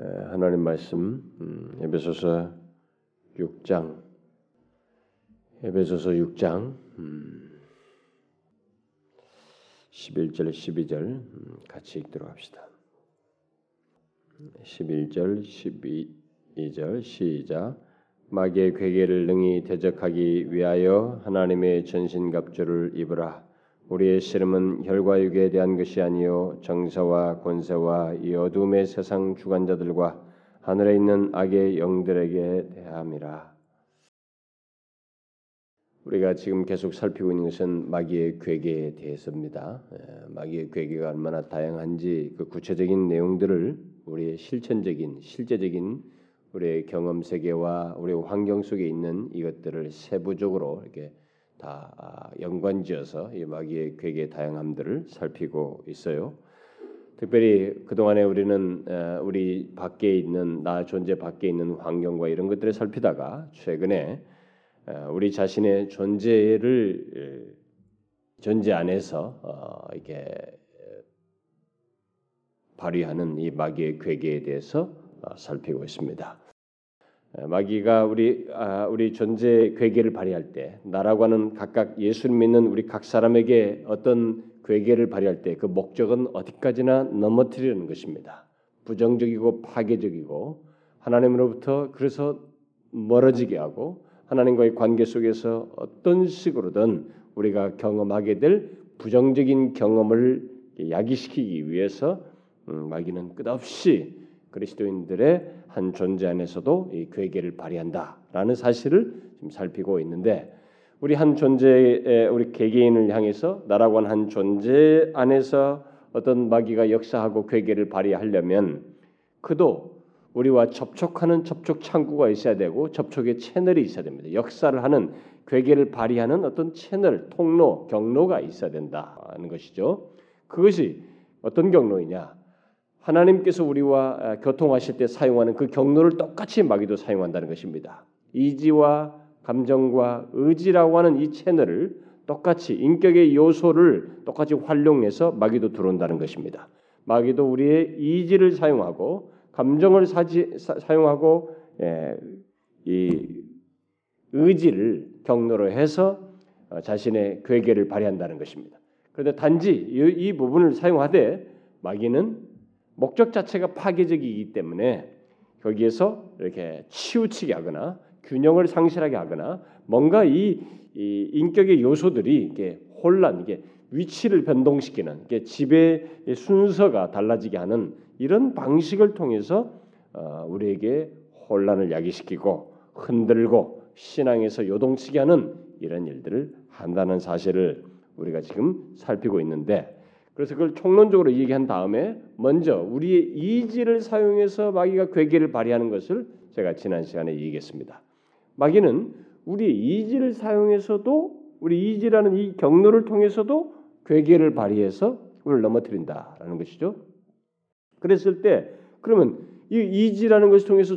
하나님 말씀 음, 에베소서 6장. 에베소서 6장 11절 12절 같이 읽도록 합시다. 11절 12절 시작. 마귀의 괴계를 능히 대적하기 위하여 하나님의 전신갑주를 입으라 우리의 씨름은 혈과 육에 대한 것이 아니요 정사와 권세와 이 어둠의 세상 주관자들과 하늘에 있는 악의 영들에게 대함이라. 우리가 지금 계속 살피고 있는 것은 마귀의 괴계에 대해서입니다. 예, 마귀의 괴계가 얼마나 다양한지 그 구체적인 내용들을 우리의 실천적인 실제적인 우리의 경험 세계와 우리의 환경 속에 있는 이것들을 세부적으로 이렇게 다 아, 연관지어서 이 마귀의 괴계 다양함들을 살피고 있어요. 특별히 그 동안에 우리는 우리 밖에 있는 나 존재 밖에 있는 환경과 이런 것들을 살피다가 최근에 우리 자신의 존재를 존재 안에서 어, 이게 발휘하는 이 마귀의 괴계에 대해서 어, 살피고 있습니다. 마귀가 우리 아, 우리 존재 괴계를 발휘할 때 나라고 하는 각각 예수를 믿는 우리 각 사람에게 어떤 괴계를 발휘할 때 그 목적은 어디까지나 넘어뜨리는 것입니다. 부정적이고 파괴적이고 하나님으로부터 그래서 멀어지게 하고 하나님과의 관계 속에서 어떤 식으로든 우리가 경험하게 될 부정적인 경험을 야기시키기 위해서 음, 마귀는 끝없이 그리스도인들의 한 존재 안에서도 이 괴계를 발휘한다라는 사실을 지금 살피고 있는데 우리 한 존재의 우리 개개인을 향해서 나라고 한 존재 안에서 어떤 마귀가 역사하고 괴계를 발휘하려면 그도 우리와 접촉하는 접촉 창구가 있어야 되고 접촉의 채널이 있어야 됩니다. 역사를 하는 괴계를 발휘하는 어떤 채널, 통로, 경로가 있어야 된다는 것이죠. 그것이 어떤 경로이냐? 하나님께서 우리와 아, 교통하실 때 사용하는 그 경로를 똑같이 마귀도 사용한다는 것입니다. 이지와 감정과 의지라고 하는 이 채널을 똑같이 인격의 요소를 똑같이 활용해서 마귀도 들어온다는 것입니다. 마귀도 우리의 이지를 사용하고 감정을 사지, 사, 용하고 예, 이 의지를 경로로 해서 어, 자신의 괴계를 발휘한다는 것입니다. 그런데 단지 이, 이 부분을 사용하되 마귀는 목적 자체가 파괴적이기 때문에 거기에서 이렇게 치우치게 하거나 균형을 상실하게 하거나 뭔가 이, 이 인격의 요소들이 이게 혼란, 이게 위치를 변동시키는 이게 지배의 순서가 달라지게 하는 이런 방식을 통해서 어, 우리에게 혼란을 야기시키고 흔들고 신앙에서 요동치게 하는 이런 일들을 한다는 사실을 우리가 지금 살피고 있는데 그래서 그걸 총론적으로 얘기한 다음에 먼저 우리의 이지를 사용해서 마귀가 괴계를 발휘하는 것을 제가 지난 시간에 얘기했습니다. 마귀는 우리의 이지를 사용해서도 우리 이지라는 이 경로를 통해서도 괴계를 발휘해서 우리를 넘어뜨린다라는 것이죠. 그랬을 때 그러면 이 이지라는 것을 통해서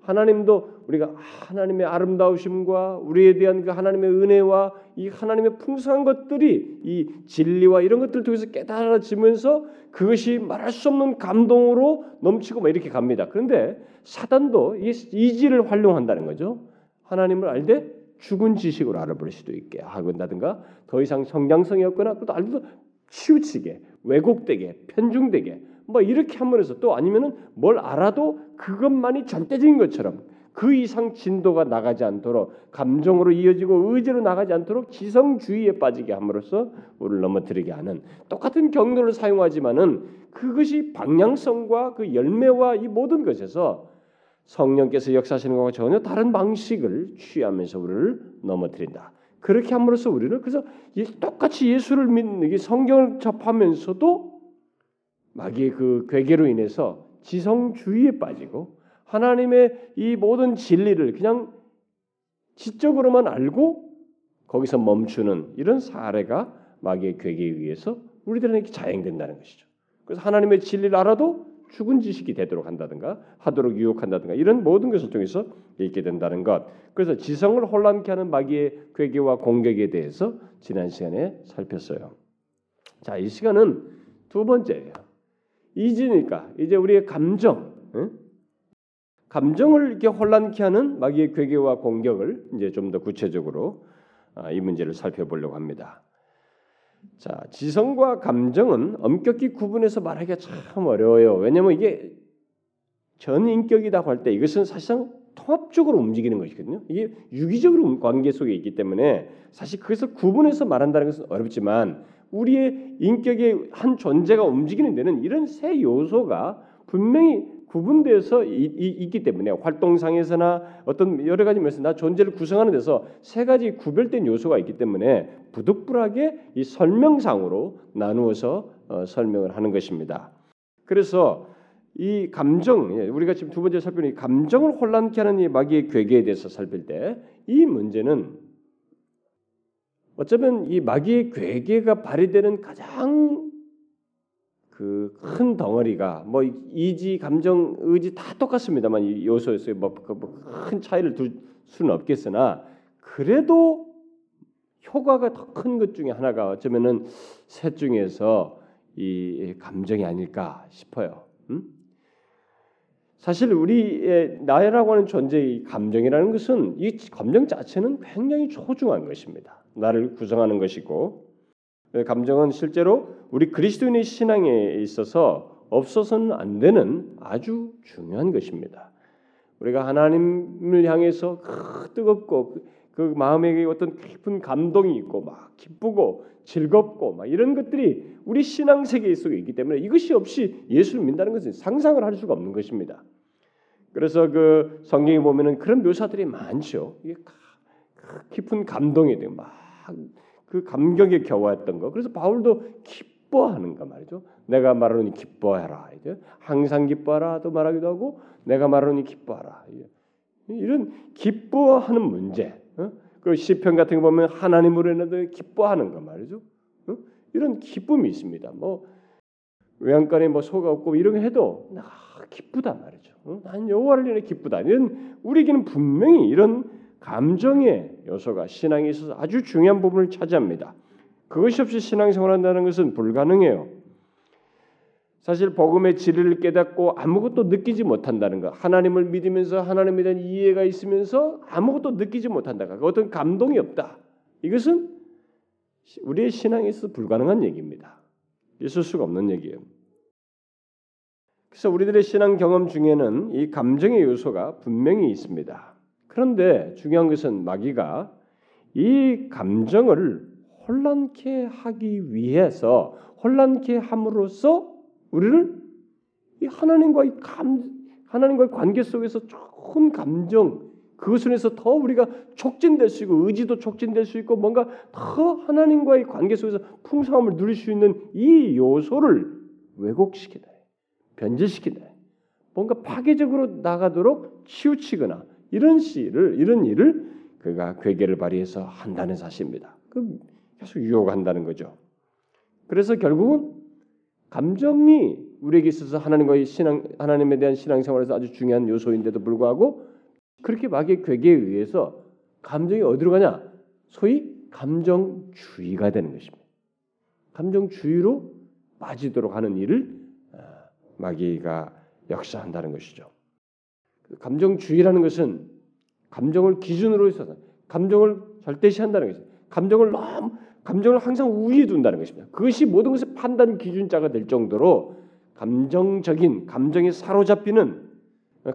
하나님도 우리가 하나님의 아름다우심과 우리에 대한 그 하나님의 은혜와 이 하나님의 풍성한 것들이 이 진리와 이런 것들을 통해서 깨달아지면서 그것이 말할 수 없는 감동으로 넘치고 막 이렇게 갑니다. 그런데 사단도 이 이지를 활용한다는 거죠. 하나님을 알되 죽은 지식으로 알아볼 수도 있게 하건다든가 더 이상 성장성이 없거나 또 알도 치우치게 왜곡되게 편중되게 뭐 이렇게 함으로써 또 아니면은 뭘 알아도 그것만이 절대적인 것처럼 그 이상 진도가 나가지 않도록 감정으로 이어지고 의지로 나가지 않도록 지성주의에 빠지게 함으로써 우리를 넘어뜨리게 하는 똑같은 경로를 사용하지만은 그것이 방향성과 그 열매와 이 모든 것에서 성령께서 역사하시는 것과 전혀 다른 방식을 취하면서 우리를 넘어뜨린다. 그렇게 함으로써 우리를 그래서 똑같이 예수를 믿는 성경을 접하면서도 마귀의 그 괴계로 인해서 지성주의에 빠지고 하나님의 이 모든 진리를 그냥 지적으로만 알고 거기서 멈추는 이런 사례가 마귀의 괴계에 의해서 우리들에게 자행된다는 것이죠. 그래서 하나님의 진리를 알아도 죽은 지식이 되도록 한다든가 하도록 유혹한다든가 이런 모든 것을 통해서 있게 된다는 것. 그래서 지성을 혼란케 하는 마귀의 괴계와 공격에 대해서 지난 시간에 살폈어요. 자, 이 시간은 두 번째예요. 이지니까 이제 우리의 감정, 응? 감정을 이렇게 혼란케 하는 마귀의 괴계와 공격을 이제 좀 더 구체적으로 아, 이 문제를 살펴보려고 합니다. 자, 지성과 감정은 엄격히 구분해서 말하기가 참 어려워요. 왜냐하면 이게 전 인격이라고 할 때 이것은 사실상 통합적으로 움직이는 것이거든요. 이게 유기적으로 관계 속에 있기 때문에 사실 그것을 구분해서 말한다는 것은 어렵지만 우리의 인격의 한 존재가 움직이는 데는 이런 세 요소가 분명히 이, 있기 때문에 활동상에서나 어떤 여러 가지 면에서 나 존재를 구성하는 데서 세 가지 구별된 요소가 있기 때문에 부득불하게 이 설명상으로 나누어서 어, 설명을 하는 것입니다. 그래서 이 감정, 예, 우리가 지금 두 번째 살펴본 이 감정을 혼란케 하는 이 마귀의 괴계에 대해서 살필 때 이 문제는 어쩌면 이 마귀의 괴계가 발휘되는 가장 그 큰 덩어리가 뭐 이지, 감정, 의지 다 똑같습니다만 이 요소에서 뭐큰 그뭐 차이를 둘 수는 없겠으나 그래도 효과가 더 큰 것 중에 하나가 어쩌면은 셋 중에서 이 감정이 아닐까 싶어요. 음? 사실 우리의 나라고 하는 존재의 감정이라는 것은 이 감정 자체는 굉장히 소중한 것입니다. 나를 구성하는 것이고 감정은 실제로 우리 그리스도인의 신앙에 있어서 없어서는 안 되는 아주 중요한 것입니다. 우리가 하나님을 향해서 뜨겁고 그 마음에 어떤 깊은 감동이 있고 막 기쁘고 즐겁고 막 이런 것들이 우리 신앙 세계 속에 있기 때문에 이것이 없이 예수를 믿는다는 것은 상상을 할 수가 없는 것입니다. 그래서 그 성경에 보면은 그런 묘사들이 많죠. 이게 깊은 감동이 돼요. 막 그 감격에 겨워했던 거. 그래서 바울도 기뻐하는가 말이죠. 내가 말하노니 기뻐해라. 이제 항상 기뻐하라도 말하기도 하고 내가 말하노니 기뻐하라. 이런 기뻐하는 문제. 어? 그 시편 같은 거 보면 하나님으로 인해 기뻐하는 거 말이죠. 어? 이런 기쁨이 있습니다. 뭐 외양간에 뭐 소가 없고 이런 거 해도 아, 기쁘다 말이죠. 어? 난 여호와를 인해 기쁘다. 이런 우리에게는 분명히 이런 감정의 요소가 신앙에 있어서 아주 중요한 부분을 차지합니다. 그것이 없이 신앙생활한다는 것은 불가능해요. 사실 복음의 진리를 깨닫고 아무것도 느끼지 못한다는 것, 하나님을 믿으면서 하나님에 대한 이해가 있으면서 아무것도 느끼지 못한다. 어떤 감동이 없다. 이것은 우리의 신앙에 서 불가능한 얘기입니다. 있을 수가 없는 얘기예요. 그래서 우리들의 신앙 경험 중에는 이 감정의 요소가 분명히 있습니다. 그런데 중요한 것은 마귀가 이 감정을 혼란케 하기 위해서 혼란케 함으로써 우리를 이 하나님과의 감 하나님과의 관계 속에서 좋은 감정 그것으로 더 우리가 촉진될 수 있고 의지도 촉진될 수 있고 뭔가 더 하나님과의 관계 속에서 풍성함을 누릴 수 있는 이 요소를 왜곡시키다 변질시키다 뭔가 파괴적으로 나가도록 치우치거나 이런 시를 이런 일을 그가 괴계를 발휘해서 한다는 사실입니다. 그 계속 유혹한다는 거죠. 그래서 결국은 감정이 우리에게 있어서 하나님과의 신앙 하나님에 대한 신앙생활에서 아주 중요한 요소인데도 불구하고 그렇게 마귀의 괴계에 의해서 감정이 어디로 가냐? 소위 감정주의가 되는 것입니다. 감정주의로 빠지도록 하는 일을 아, 마귀가 역사한다는 것이죠. 감정주의라는 것은 감정을 기준으로 해서 감정을 절대시한다는 것이죠. 감정을 너무 감정을 항상 우위에 둔다는 것입니다. 그것이 모든 것의 판단 기준자가 될 정도로 감정적인 감정에 사로잡히는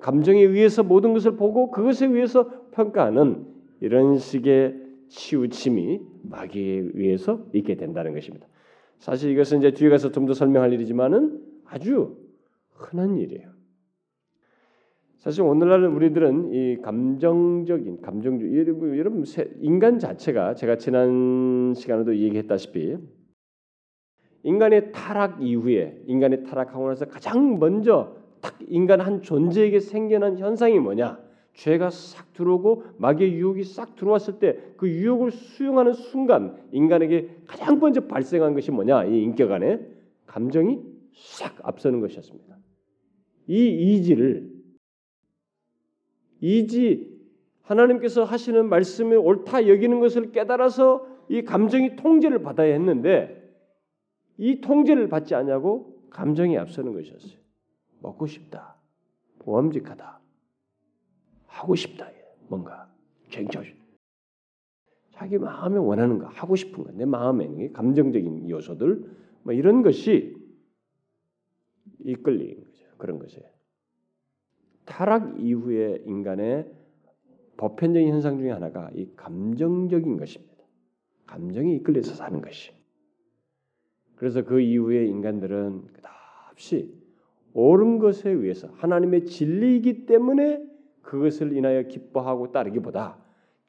감정에 의해서 모든 것을 보고 그것에 의해서 평가하는 이런 식의 치우침이 마귀에 의해서 있게 된다는 것입니다. 사실 이것은 이제 뒤에 가서 좀 더 설명할 일이지만은 아주 흔한 일이에요. 사실 오늘날 우리들은 이 감정적인 감정주 여러분 인간 자체가 제가 지난 시간에도 얘기했다시피 인간의 타락 이후에 인간의 타락하고 나서 가장 먼저 딱 인간 한 존재에게 생겨난 현상이 뭐냐? 죄가 싹 들어오고 마귀의 유혹이 싹 들어왔을 때 그 유혹을 수용하는 순간 인간에게 가장 먼저 발생한 것이 뭐냐? 이 인격 안에 감정이 싹 앞서는 것이었습니다. 이 이지를 이지 하나님께서 하시는 말씀이 옳다 여기는 것을 깨달아서 이 감정이 통제를 받아야 했는데 이 통제를 받지 않냐고 감정이 앞서는 것이었어요. 먹고 싶다. 보암직하다. 하고 싶다. 뭔가 굉장히 자기 마음에 원하는 거 하고 싶은 거 내 마음에 있는 감정적인 요소들 뭐 이런 것이 이끌리는 거죠. 그런 것이 타락 이후의 인간의 보편적인 현상 중에 하나가 이 감정적인 것입니다. 감정이 이끌려서 사는 것이. 그래서 그 이후에 인간들은 끝없이 옳은 것에 의해서 하나님의 진리이기 때문에 그것을 인하여 기뻐하고 따르기보다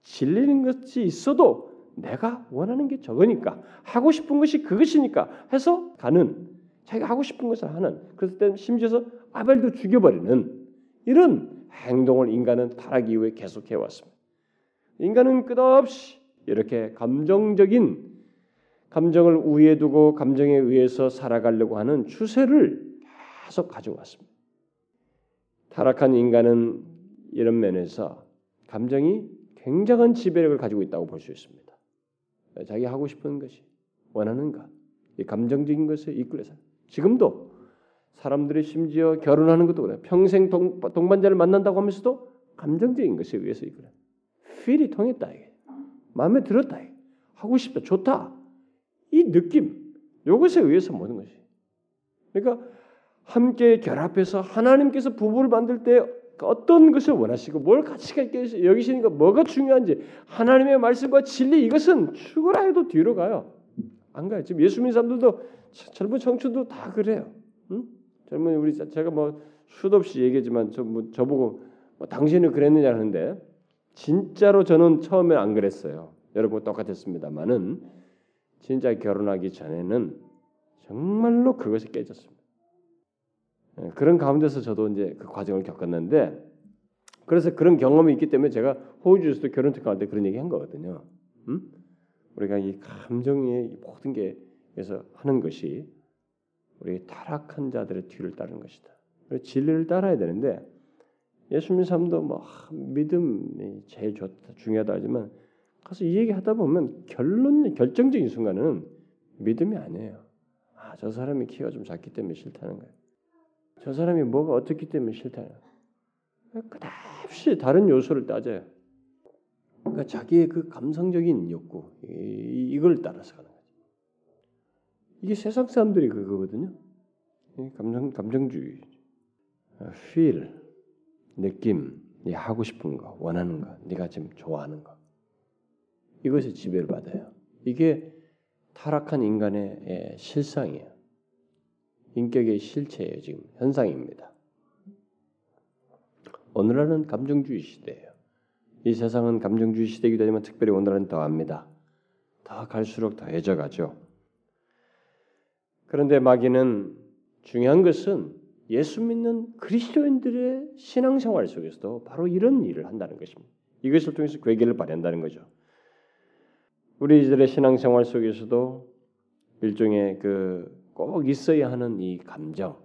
진리는 것이 있어도 내가 원하는 게 저거니까 하고 싶은 것이 그것이니까 해서 가는 자기가 하고 싶은 것을 하는 때 심지어서 아벨도 죽여버리는 이런 행동을 인간은 타락 이후에 계속해 왔습니다. 인간은 끝없이 이렇게 감정적인 감정을 우위에 두고 감정에 의해서 살아가려고 하는 추세를 계속 가져왔습니다. 타락한 인간은 이런 면에서 감정이 굉장한 지배력을 가지고 있다고 볼 수 있습니다. 자기 하고 싶은 것이 원하는 것, 이 감정적인 것에 이끌려서 지금도 사람들이 심지어 결혼하는 것도 그래 평생 동, 동반자를 만난다고 하면서도 감정적인 것에 의해서 이끌려. 필이 통했다 이게. 마음에 들었다 이게. 하고 싶다, 좋다. 이 느낌, 이것에 의해서 모든 것이. 그러니까 함께 결합해서 하나님께서 부부를 만들 때 어떤 것을 원하시고 뭘 가치가 있게 여기시니까 뭐가 중요한지 하나님의 말씀과 진리 이것은 죽으라 해도 뒤로 가요. 안 가요. 지금 예수 믿는 사람들도 젊은 청춘도 다 그래요. 응? 젊은 우리 제가 뭐 수도 없이 얘기하지만 저 뭐 저보고 뭐 당신은 그랬느냐 하는데 진짜로 저는 처음에 안 그랬어요. 여러분 똑같았습니다만은 진짜 결혼하기 전에는 정말로 그것이 깨졌습니다. 예, 그런 가운데서 저도 이제 그 과정을 겪었는데 그래서 그런 경험이 있기 때문에 제가 호주에서도 결혼 특강할 때 그런 얘기 한 거거든요. 음? 우리가 이 감정의 모든 게에서 하는 것이 우리 타락한 자들의 뒤를 따르는 것이다. 진리를 따라야 되는데 예수 믿는 사람도 뭐 믿음이 제일 좋다 중요하다 하지만 가서 이 얘기 하다 보면 결론 결정적인 순간은 믿음이 아니에요. 아 저 사람이 키가 좀 작기 때문에 싫다는 거예요. 저 사람이 뭐가 어떻기 때문에 싫다는 거예요. 끝없이 다른 요소를 따져요. 그러니까 자기의 그 감성적인 욕구 이, 걸 따라서 가는 거죠. 이게 세상 사람들이 그거거든요. 감정 감정주의, feel, 느낌, 네 하고 싶은 거, 원하는 거, 네가 지금 좋아하는 거 이것에 지배를 받아요. 이게 타락한 인간의 예, 실상이에요. 인격의 실체예요. 지금 현상입니다. 오늘날은 감정주의 시대예요. 이 세상은 감정주의 시대이기도 하지만 특별히 오늘은 더합니다. 더 갈수록 더해져 가죠. 그런데 마귀는 중요한 것은 예수 믿는 그리스도인들의 신앙생활 속에서도 바로 이런 일을 한다는 것입니다. 이것을 통해서 괴계를 발휘한다는 거죠. 우리들의 신앙생활 속에서도 일종의 그 꼭 있어야 하는 이 감정,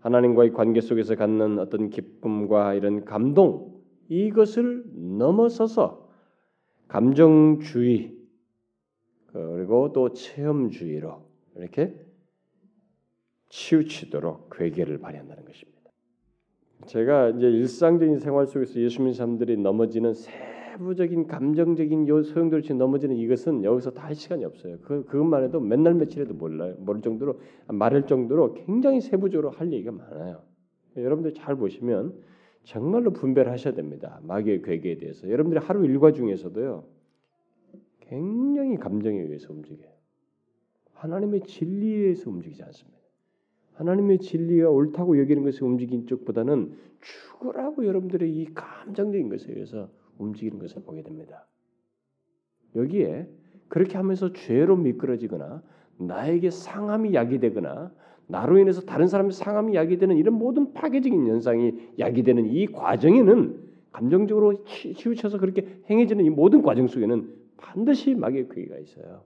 하나님과의 관계 속에서 갖는 어떤 기쁨과 이런 감동 이것을 넘어서서 감정주의 그리고 또 체험주의로 이렇게 치우치도록 괴계를 발휘한다는 것입니다. 제가 이제 일상적인 생활 속에서 예수 믿는 사람들이 넘어지는 세부적인 감정적인 요 소용돌이 넘어지는 이것은 여기서 다 할 시간이 없어요. 그 그것만 해도 맨날 며칠에도 몰라요. 모를 정도로 말할 정도로 굉장히 세부적으로 할 얘기가 많아요. 여러분들 잘 보시면 정말로 분별을 하셔야 됩니다. 마귀의 괴계에 대해서. 여러분들이 하루 일과 중에서도요. 굉장히 감정에 의해서 움직여요. 하나님의 진리에 의해서 움직이지 않습니다. 하나님의 진리가 옳다고 여기는 것에 움직인 쪽보다는 죽으라고 여러분들의 이 감정적인 것에 의해서 움직이는 것을 보게 됩니다. 여기에 그렇게 하면서 죄로 미끄러지거나 나에게 상함이 야기되거나 나로 인해서 다른 사람의 상함이 야기되는 이런 모든 파괴적인 현상이 야기되는 이 과정에는 감정적으로 치우쳐서 그렇게 행해지는 이 모든 과정 속에는 반드시 마귀의 괴가 있어요.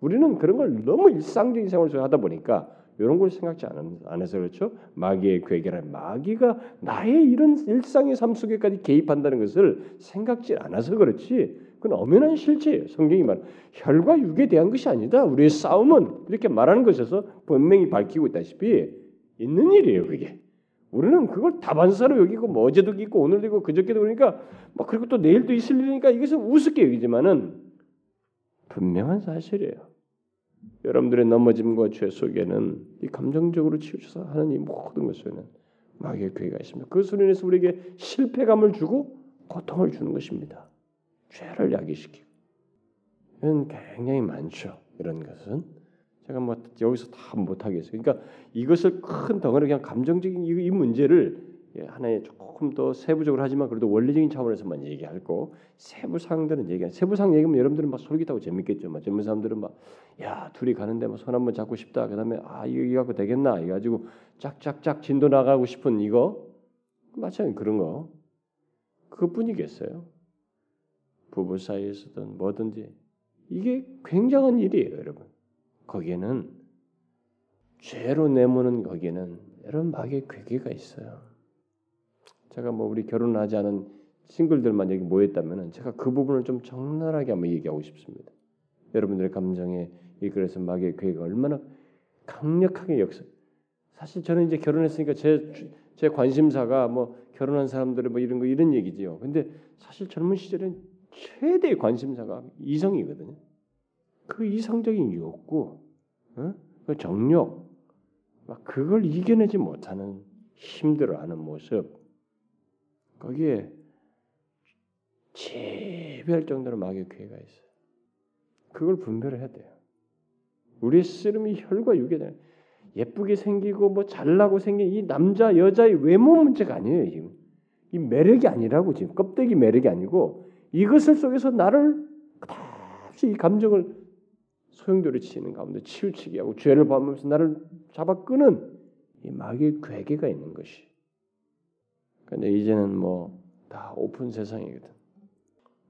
우리는 그런 걸 너무 일상적인 생활 속에 하다 보니까 이런 걸 생각지 않, 아서 그렇죠. 마귀의 괴계란 마귀가 나의 이런 일상의 삶 속에까지 개입한다는 것을 생각지 않아서 그렇지. 그건 엄연한 실체예요. 성경이 말 혈과 육에 대한 것이 아니다. 우리의 싸움은 이렇게 말하는 것에서 분명히 밝히고 있다시피 있는 일이에요. 그게 우리는 그걸 다반사로 여기고 뭐 어제도 있고 오늘도 있고 그저께도 그러니까 막 그리고 또 내일도 있을 일이니까 이것은 우습게 여기지만은 분명한 사실이에요. 여러분들의 넘어짐과 죄 속에는 이 감정적으로 치우쳐서 하는 이 모든 것에는 마귀의 괴가 있습니다. 그것으로 인해서 우리에게 실패감을 주고 고통을 주는 것입니다. 죄를 야기시키고 이건 굉장히 많죠. 이런 것은 제가 뭐 여기서 다 못하겠어요. 그러니까 이것을 큰 덩어리 그냥 감정적인 이, 문제를 예, 하나의 조금 더 세부적으로 하지만 그래도 원리적인 차원에서만 얘기할 거 세부 사항들은 얘기 세부 사항 얘기하면 여러분들은 막 솔깃하고 재밌겠죠. 막 젊은 사람들은 막 야 둘이 가는데 뭐손 한번 잡고 싶다. 그다음에 아 이거 이거 갖고 되겠나? 이거 가지고 짝짝짝 진도 나가고 싶은 이거 마찬가지 그런 거 그것뿐이겠어요. 부부 사이에서든 뭐든지 이게 굉장한 일이에요, 여러분. 거기에는 죄로 내모는 거기에는 여러분 마귀의 괴계가 있어요. 제가 뭐 우리 결혼하지 않은 싱글들만 여기 모였다면은 제가 그 부분을 좀 적나라하게 한번 얘기하고 싶습니다. 여러분들의 감정에 이 그래서 마귀의 괴가 얼마나 강력하게 역사. 사실 저는 이제 결혼했으니까 제 제 관심사가 뭐 결혼한 사람들의 뭐 이런 거 이런 얘기지요. 근데 사실 젊은 시절엔 최대의 관심사가 이성이거든요. 그 이성적인 욕구, 어? 그 정욕, 막 그걸 이겨내지 못하는 힘들어하는 모습, 거기에 재배할 정도로 마귀의 괴가 있어요. 그걸 분별해야 돼요. 우리의 쓰름이 혈과 육에 예쁘게 생기고 뭐 잘나고 생긴 이 남자 여자의 외모 문제가 아니에요. 지금 이 매력이 아니라고 지금 껍데기 매력이 아니고 이것을 속에서 나를 다시 이 감정을 소용돌이 치는 가운데 치우치게 하고 죄를 범하면서 나를 잡아 끄는 이 마귀의 괴계가 있는 것이. 근데 이제는 뭐 다 오픈 세상이거든.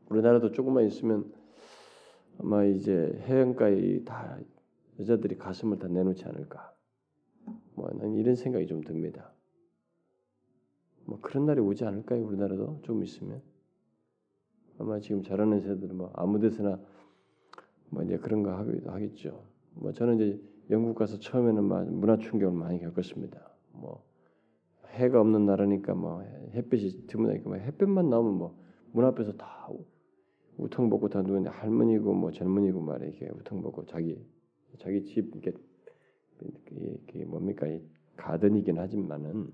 우리나라도 조금만 있으면 아마 이제 해안가에 다 여자들이 가슴을 다 내놓지 않을까. 뭐 난 이런 생각이 좀 듭니다. 뭐 그런 날이 오지 않을까요? 우리나라도 좀 있으면. 아마 지금 자라는 세대들은 뭐 아무데서나 뭐 이제 그런 거 하기도 하겠죠. 뭐 저는 이제 영국 가서 처음에는 문화 충격을 많이 겪었습니다. 뭐 해가 없는 나라니까 뭐 햇빛이 드문하니까 뭐 햇빛만 나오면 뭐 문 앞에서 다 우통 벗고 다 누는데 할머니고 뭐 젊은이고 말이 이렇게 우통 벗고 자기 자기 집 이렇게 이게 뭡니까 이 가든이긴 하지만은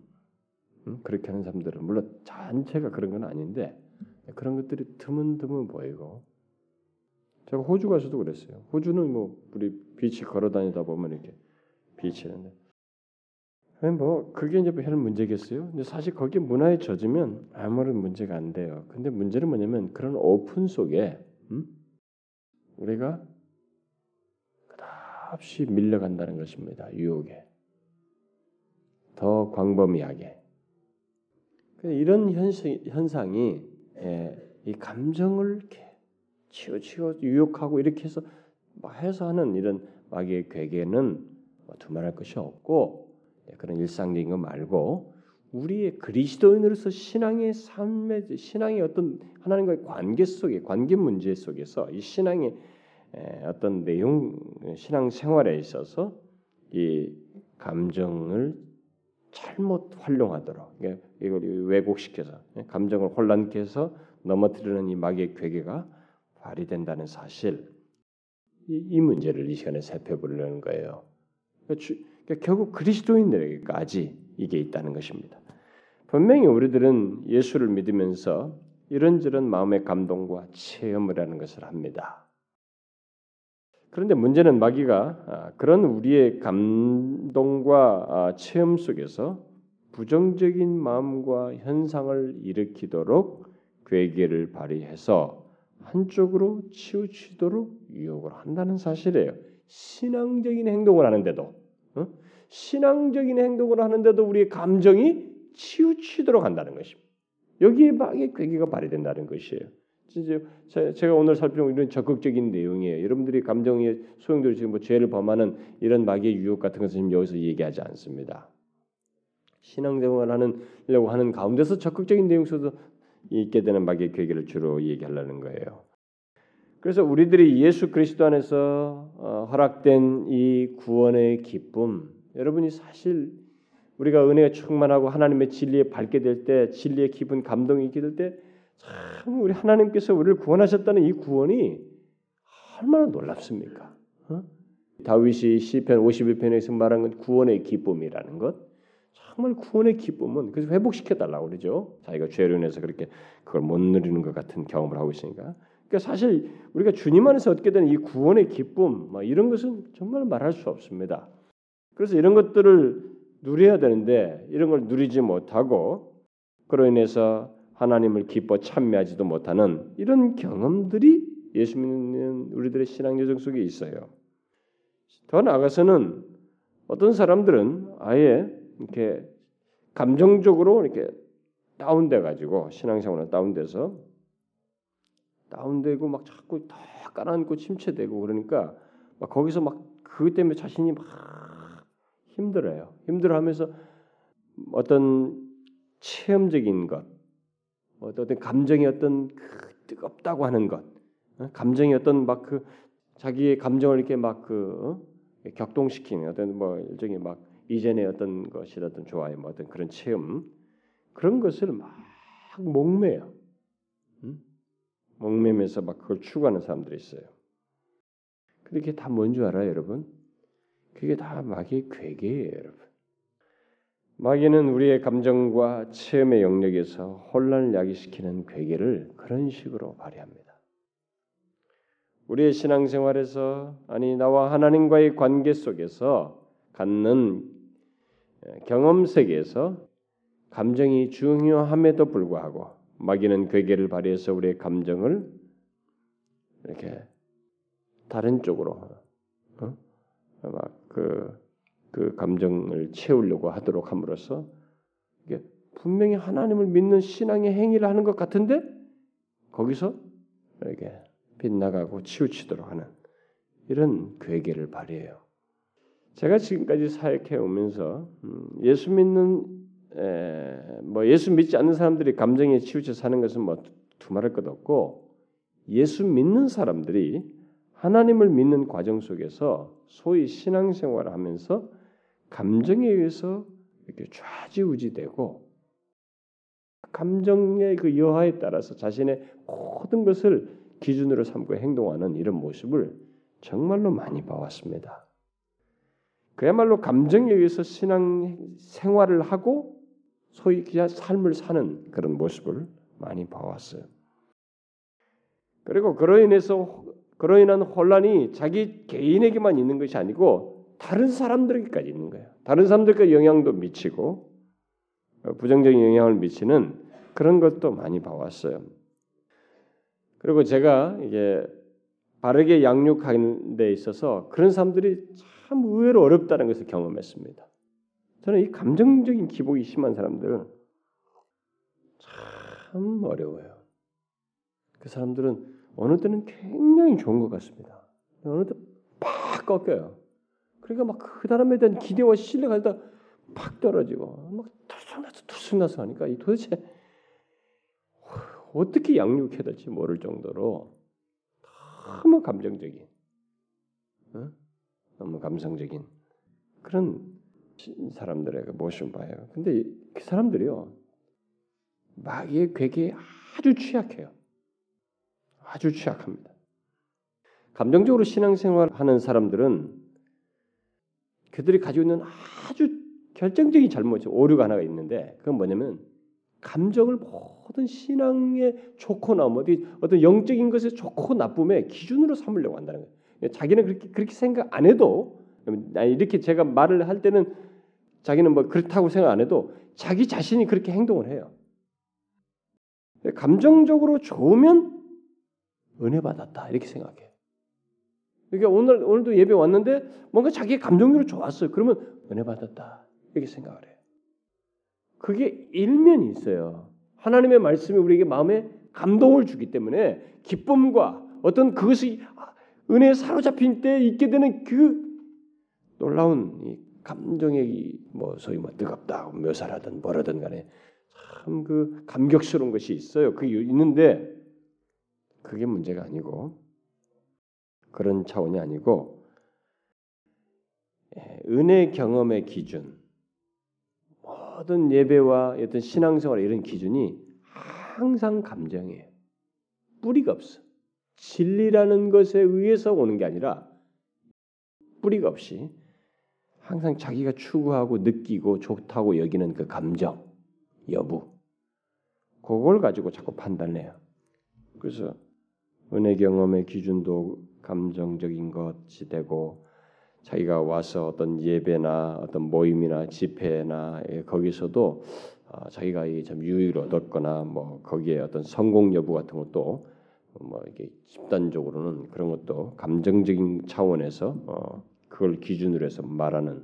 음? 그렇게 하는 사람들은 물론 전체가 그런 건 아닌데 그런 것들이 드문드문 보이고 제가 호주 가서도 그랬어요. 호주는 뭐 우리 비치 걸어 다니다 보면 이렇게 비치는데 뭐 그게 이제 별 문제겠어요. 근데 사실 거기 문화에 젖으면 아무런 문제가 안 돼요. 근데 문제는 뭐냐면 그런 오픈 속에 음? 우리가 끝없이 밀려간다는 것입니다. 유혹에 더 광범위하게 이런 현상 이 예, 이 감정을 이렇게 치우치고 유혹하고 이렇게 해서 해서 하는 이런 마귀의 괴계는 뭐 두말할 것이 없고 예, 그런 일상적인 거 말고 우리의 그리스도인으로서 신앙의 삶의 신앙의 어떤 하나님과의 관계 속에 관계 문제 속에서 이 신앙의 어떤 내용 신앙 생활에 있어서 이 감정을 잘못 활용하도록 이걸 왜곡시켜서 예, 감정을 혼란케 해서 넘어뜨리는 이 마귀의 괴계가 발휘된다는 사실 이, 이 문제를 이 시간에 살펴보려는 거예요. 그러니까, 주, 그러니까 결국 그리스도인들에게까지 이게 있다는 것입니다. 분명히 우리들은 예수를 믿으면서 이런저런 마음의 감동과 체험을 하는 것을 합니다. 그런데 문제는 마귀가 아, 그런 우리의 감동과 아, 체험 속에서 부정적인 마음과 현상을 일으키도록 괴계를 발휘해서 한쪽으로 치우치도록 유혹을 한다는 사실이에요. 신앙적인 행동을 하는데도 어? 신앙적인 행동을 하는데도 우리의 감정이 치우치도록 한다는 것입니다. 여기에 막의 괴계가 발휘된다는 것이에요. 진짜 제가 오늘 살펴본 이런 적극적인 내용이에요. 여러분들이 감정에 소용돌이 지금 뭐 죄를 범하는 이런 마귀의 유혹 같은 것은 지금 여기서 얘기하지 않습니다. 신앙생활 하는려고 하는 가운데서 적극적인 내용 속에서 있게 되는 마귀의 괴계를 주로 얘기하려는 거예요. 그래서 우리들이 예수 그리스도 안에서 어, 허락된 이 구원의 기쁨, 여러분이 사실 우리가 은혜가 충만하고 하나님의 진리에 밝게 될 때, 진리의 기분 감동이 있게 될 때, 참 우리 하나님께서 우리를 구원하셨다는 이 구원이 얼마나 놀랍습니까? 어? 다윗이 시편 51편에서 말한 건 구원의 기쁨이라는 것. 정말 구원의 기쁨은 그래서 회복시켜 달라고 그러죠. 자기가 죄로 인해서 그렇게 그걸 못 누리는 것 같은 경험을 하고 있으니까. 그러니까 사실 우리가 주님 안에서 얻게 되는 이 구원의 기쁨, 뭐 이런 것은 정말 말할 수 없습니다. 그래서 이런 것들을 누려야 되는데 이런 걸 누리지 못하고 그로 인해서 하나님을 기뻐 참여하지도 못하는 이런 경험들이 예수 믿는 우리들의 신앙 여정 속에 있어요. 더 나아가서는 어떤 사람들은 아예 이렇게 감정적으로 이렇게 다운돼 가지고 신앙생활에 다운돼서 다운되고 막 자꾸 다 깔아앉고 침체되고 그러니까 막 거기서 막 그것 때문에 자신이 막 힘들어요. 힘들어하면서 어떤 체험적인 것, 어떤 감정이 어떤 그 뜨겁다고 하는 것, 어? 감정이 어떤 막 그 자기의 감정을 이렇게 막그 어? 격동시키는 어떤 뭐 일종의 막 이전의 어떤 것이라든 좋아요, 뭐 어떤 그런 체험 그런 것을 막 목매요. 음? 목매면서 막 그걸 추구하는 사람들이 있어요. 그게 다 뭔 줄 알아요, 여러분? 그게 다 마귀의 괴계예요, 여러분. 마귀는 우리의 감정과 체험의 영역에서 혼란을 야기시키는 괴계를 그런 식으로 발휘합니다. 우리의 신앙생활에서 아니 나와 하나님과의 관계 속에서 갖는 경험 세계에서 감정이 중요함에도 불구하고 마귀는 괴계를 발휘해서 우리의 감정을 이렇게 다른 쪽으로 어? 막 그 그 감정을 채우려고 하도록 함으로써 이게 분명히 하나님을 믿는 신앙의 행위를 하는 것 같은데 거기서 이렇게 빗나가고 치우치도록 하는 이런 괴계를 발휘해요. 제가 지금까지 사역해 오면서 음, 예수 믿는 에, 뭐 예수 믿지 않는 사람들이 감정에 치우쳐 사는 것은 뭐 두말할 것 없고 예수 믿는 사람들이 하나님을 믿는 과정 속에서 소위 신앙생활을 하면서 감정에 의해서 이렇게 좌지우지되고 감정의 그 여하에 따라서 자신의 모든 것을 기준으로 삼고 행동하는 이런 모습을 정말로 많이 봐왔습니다. 그야말로 감정에 의해서 신앙 생활을 하고 소위 그냥 삶을 사는 그런 모습을 많이 봐왔어요. 그리고 그로 인해서 그로 인한 혼란이 자기 개인에게만 있는 것이 아니고 다른 사람들에게까지 있는 거예요. 다른 사람들께 영향도 미치고 부정적인 영향을 미치는 그런 것도 많이 봐왔어요. 그리고 제가 이게 바르게 양육하는 데 있어서 그런 사람들이 참 의외로 어렵다는 것을 경험했습니다. 저는 이 감정적인 기복이 심한 사람들은 참 어려워요. 그 사람들은 어느 때는 굉장히 좋은 것 같습니다. 어느 때 팍 꺾여요. 그러니까 막 그 사람에 대한 기대와 신뢰가 다팍 떨어지고 막 들쑥나서 들쑥나서 하니까 이 도대체 어떻게 양육해야 될지 모를 정도로 너무 감정적인, 어? 너무 감성적인 그런 사람들의 그 모습을 봐요. 근데 그 사람들이요 마귀의 괴계에 아주 취약해요. 아주 취약합니다. 감정적으로 신앙생활 하는 사람들은 그들이 가지고 있는 아주 결정적인 잘못, 오류가 하나가 있는데 그건 뭐냐면 감정을 모든 신앙의 뭐 어디 어떤 영적인 것의 좋고 나쁨의 기준으로 삼으려고 한다는 거예요. 자기는 그렇게 그렇게 생각 안 해도 이렇게 제가 말을 할 때는 자기는 뭐 그렇다고 생각 안 해도 자기 자신이 그렇게 행동을 해요. 감정적으로 좋으면 은혜 받았다 이렇게 생각해. 그러니까 오늘 오늘도 예배 왔는데 뭔가 자기 감정적으로 좋았어요. 그러면 은혜 받았다 이렇게 생각을 해요. 그게 일면이 있어요. 하나님의 말씀이 우리에게 마음에 감동을 주기 때문에 기쁨과 어떤 그것이 은혜에 사로잡힌 때 있게 되는 그 놀라운 감정의 뭐 소위 뭐 뜨겁다 묘사라든 뭐라든 간에 참 그 감격스러운 것이 있어요. 그게 있는데 그게 문제가 아니고 그런 차원이 아니고 예, 은혜 경험의 기준 모든 예배와 어떤 신앙생활 이런 기준이 항상 감정이에요. 뿌리가 없어. 진리라는 것에 의해서 오는 게 아니라 뿌리가 없이 항상 자기가 추구하고 느끼고 좋다고 여기는 그 감정, 여부, 그걸 가지고 자꾸 판단해요. 그래서 은혜 경험의 기준도 감정적인 것이 되고 자기가 와서 어떤 예배나 어떤 모임이나 집회나 예, 거기서도 아, 자기가 참 유의를 얻었거나 뭐 거기에 어떤 성공 여부 같은 것도 뭐 이게 집단적으로는 그런 것도 감정적인 차원에서 어 그걸 기준으로 해서 말하는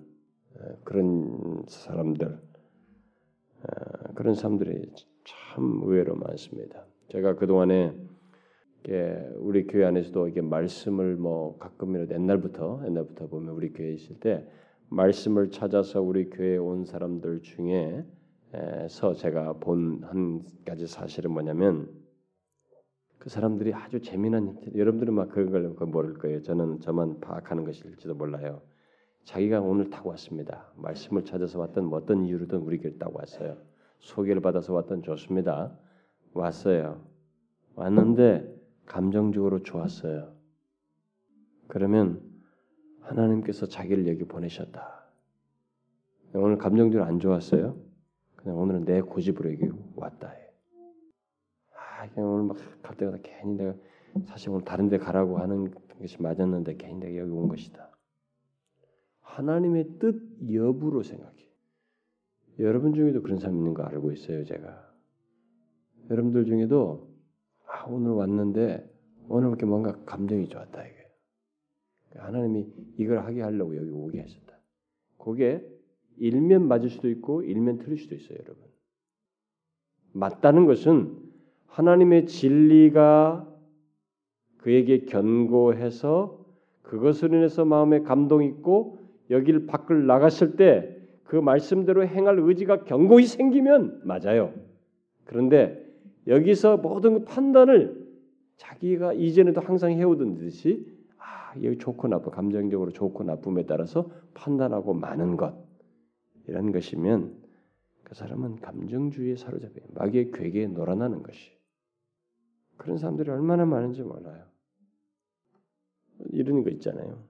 그런 사람들 그런 사람들이 참 의외로 많습니다. 제가 그 동안에 우리 교회 안에서도 이게 말씀을 뭐 가끔이라도 옛날부터 옛날부터 보면 우리 교회 있을 때 말씀을 찾아서 우리 교회에 온 사람들 중에서 제가 본 한 가지 사실은 뭐냐면 그 사람들이 아주 재미난 여러분들은 막 그런 걸 모를 거예요. 저는 저만 파악하는 것일지도 몰라요. 자기가 오늘 타고 왔습니다. 말씀을 찾아서 왔던 뭐 어떤 이유로든 우리 교회 타고 왔어요. 소개를 받아서 왔던 좋습니다. 왔어요. 왔는데 감정적으로 좋았어요. 그러면 하나님께서 자기를 여기 보내셨다. 오늘 감정적으로 안 좋았어요. 그냥 오늘은 내 고집으로 여기 왔다. 아, 그냥 오늘 막 갈 때마다 괜히 내가 사실 오늘 다른 데 가라고 하는 것이 맞았는데 괜히 내가 여기 온 것이다. 하나님의 뜻 여부로 생각해. 여러분 중에도 그런 사람 있는 거 알고 있어요, 제가. 여러분들 중에도 아, 오늘 왔는데 오늘 이렇게 뭔가 감정이 좋았다 이게. 하나님이 이걸 하게 하려고 여기 오게 하셨다. 그게 일면 맞을 수도 있고 일면 틀릴 수도 있어요, 여러분. 맞다는 것은 하나님의 진리가 그에게 견고해서 그것으로 인해서 마음에 감동 있고 여길 밖을 나갔을 때 그 말씀대로 행할 의지가 견고히 생기면 맞아요. 그런데 여기서 모든 판단을 자기가 이전에도 항상 해오던 듯이 아 여기 좋고 나쁘 감정적으로 좋고 나쁨에 따라서 판단하고 많은 것 이런 것이면 그 사람은 감정주의에 사로잡혀 마귀의 괴계에 놀아나는 것이 그런 사람들이 얼마나 많은지 몰라요. 이런 거 있잖아요.